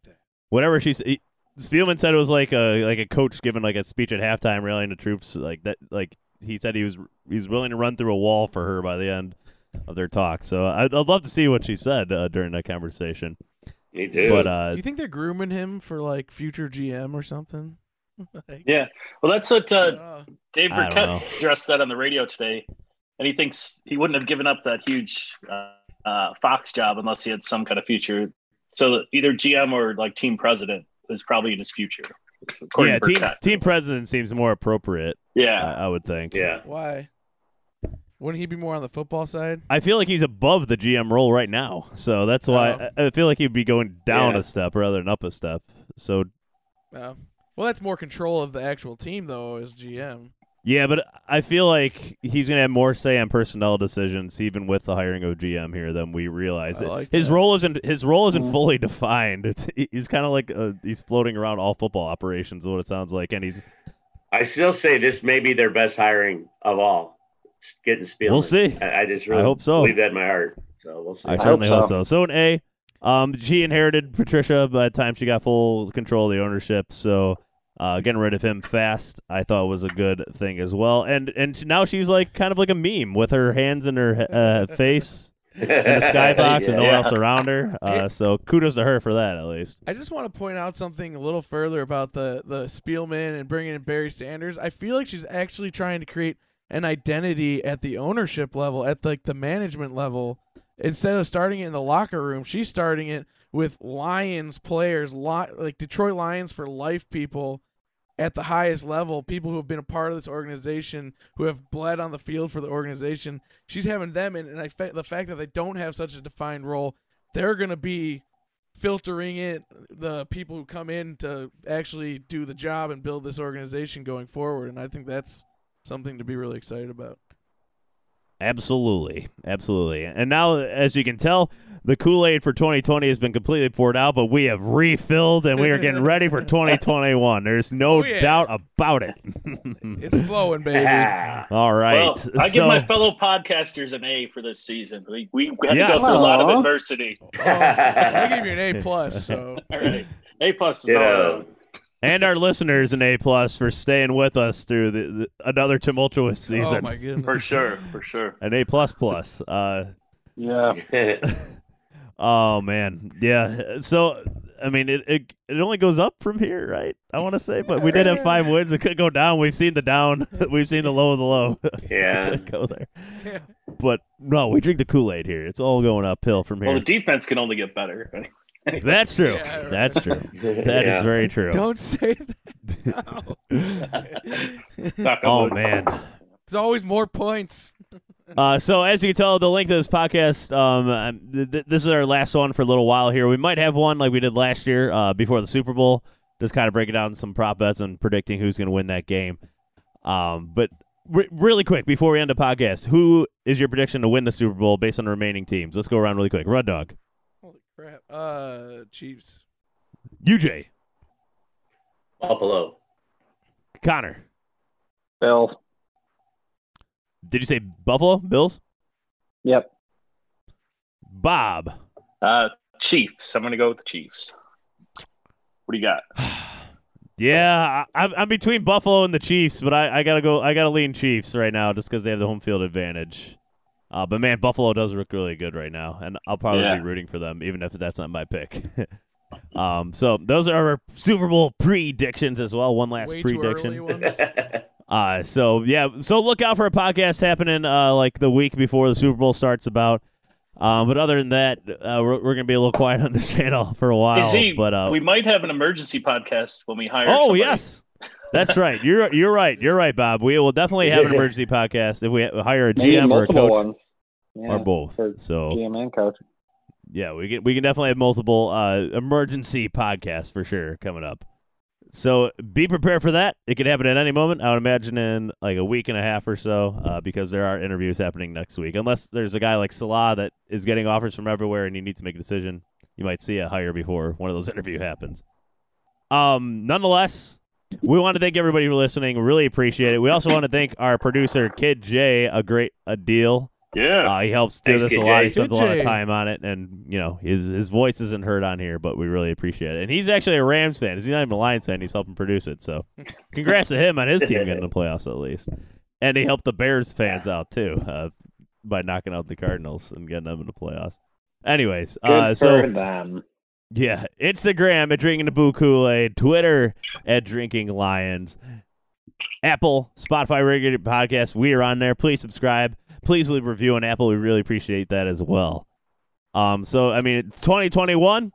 whatever she. Spielman said it was like a like a coach giving like a speech at halftime, rallying the troops. Like that, like he said he was he's willing to run through a wall for her by the end of their talk. So I'd, I'd love to see what she said uh, during that conversation. Me too. But uh, Do you think they're grooming him for like future GM or something? like, Yeah, well, that's what uh, uh, Dave I Birkett addressed that on the radio today, and he thinks he wouldn't have given up that huge uh, uh, Fox job unless he had some kind of future. So either GM or like team president is probably in his future. yeah, team team president seems more appropriate. Yeah, I, I would think. yeah, why? Wouldn't he be more on the football side? I feel like he's above the GM role right now, so that's why Oh. I, I feel like he'd be going down Yeah. a step rather than up a step. So No. Well, that's more control of the actual team though as GM. yeah, but I feel like he's gonna have more say on personnel decisions, even with the hiring of GM here, than we realize. I like his that. role isn't his role isn't Mhm. fully defined. It's, he's kind of like uh, he's floating around all football operations, is what it sounds like, and he's I still say this may be their best hiring of all. Getting Spielman. We'll see. I, I just really hope so. believe that in my heart. So we'll see. I hope certainly hope so. so. So an A. Um, she inherited Patricia by the time she got full control of the ownership. So uh, getting rid of him fast, I thought was a good thing as well. And and now she's like kind of like a meme with her hands in her uh, face in the skybox and no one Yeah. else around her. Uh, so kudos to her for that at least. I just want to point out something a little further about the the Spielman and bringing in Barry Sanders. I feel like she's actually trying to create an identity at the ownership level, at like the management level. Instead of starting it in the locker room, she's starting it with Lions players, like Detroit Lions for life people at the highest level, people who have been a part of this organization, who have bled on the field for the organization. She's having them, and, and I the fact that they don't have such a defined role, they're going to be filtering in the people who come in to actually do the job and build this organization going forward. And I think that's something to be really excited about. Absolutely, absolutely. And now, as you can tell, the Kool Aid for 2020 has been completely poured out, but we have refilled and we are getting ready for 2021. There's no Oh, yeah. doubt about it. It's flowing, baby. All right. Well, I give my fellow podcasters an A for this season. We, we had Yes. to go through a lot of adversity. Oh, I give you an A plus. So All right, A plus is all Yeah. Around. and our listeners an A plus for staying with us through the, the, another tumultuous season. oh season. my goodness. for sure, for sure. An A plus plus. Uh, Yeah. oh man, yeah. So I mean, it, it it only goes up from here, right? I want to say, but we did have five wins. It could go down. We've seen the down. We've seen the low of the low. yeah. could go there. But no, we drink the Kool Aid here. It's all going uphill from here. Well, here. the defense can only get better. That's true. Yeah, right. That's true. That is Yeah. very true. Don't say that. now. Oh man. it's always more points. Uh, so as you can tell, the length of this podcast, um, um, th- th- this is our last one for a little while here. We might have one like we did last year uh, before the Super Bowl, just kind of breaking down some prop bets and predicting who's going to win that game. Um, but re- really quick before we end the podcast, who is your prediction to win the Super Bowl based on the remaining teams? Let's go around really quick. Rud Dog, Holy crap. Uh, Chiefs. UJ, Buffalo. Connor. Bill. Did you say Buffalo Bills? Yep. Bob. Uh, Chiefs. I'm going to go with the Chiefs. What do you got? Yeah, I, I'm, I'm between Buffalo and the Chiefs, but I, I gotta go. I gotta lean Chiefs right now, just because they have the home field advantage. Uh, but man, Buffalo does look really good right now, and I'll probably Yeah. be rooting for them, even if that's not my pick. um, so those are our Super Bowl predictions as well. One last Way prediction. ones. Uh, so yeah, so look out for a podcast happening uh, like the week before the Super Bowl starts about. Um, but other than that, uh, we're, we're gonna be a little quiet on this channel for a while. Is he, but uh, we might have an emergency podcast when we hire. Oh somebody. yes, that's right. You're you're right. You're right, Bob. We will definitely have an emergency podcast if we hire a GM or a coach. Yeah, or both. So GM and coach. yeah, we can we can definitely have multiple uh, emergency podcasts for sure coming up. So be prepared for that. It could happen at any moment. I would imagine in like a week and a half or so, uh, because there are interviews happening next week. Unless there's a guy like Saleh that is getting offers from everywhere and you need to make a decision, you might see a hire before one of those interview happens. Um, nonetheless, we want to thank everybody for listening. Really appreciate it. We also want to thank our producer Kid J, a great a deal. Yeah. Uh, he helps do Thanks, this a lot. J. He spends a lot of time on it, and you know his his voice isn't heard on here, but we really appreciate it. And he's actually a Rams fan. He's not even a Lions fan. He's helping produce it. So, congrats to him on his team getting the playoffs at least. And he helped the Bears fans out too uh, by knocking out the Cardinals and getting them in the playoffs. Anyways, Good uh, so for them. Yeah, Instagram at drinking the boo Kool Aid, Twitter at drinking lions, Apple, Spotify, regular podcast. We are on there. Please subscribe. Please leave a review on Apple. We really appreciate that as well. Um, so I mean, 2021.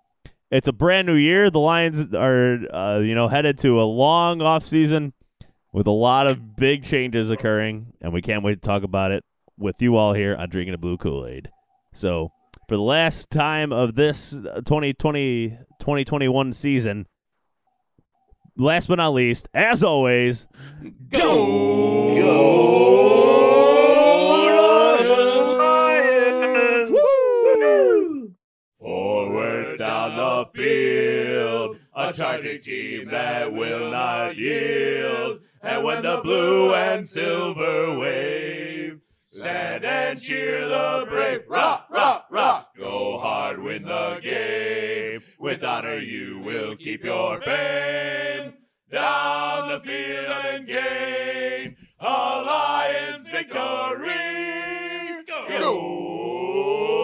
It's a brand new year. The Lions are, uh, you know, headed to a long off season with a lot of big changes occurring, and we can't wait to talk about it with you all here on Drinking the Blue Kool Aid. So, for the last time of this uh, 2020 2021 season, last but not least, as always, woo! Forward down the field, a charging team that will not yield. And when the blue and silver wave, stand and cheer the brave. Rock, rock, rock. Go hard, win the game. With honor, you will keep your fame. Down the field and gain a Lions victory. Go! Lions!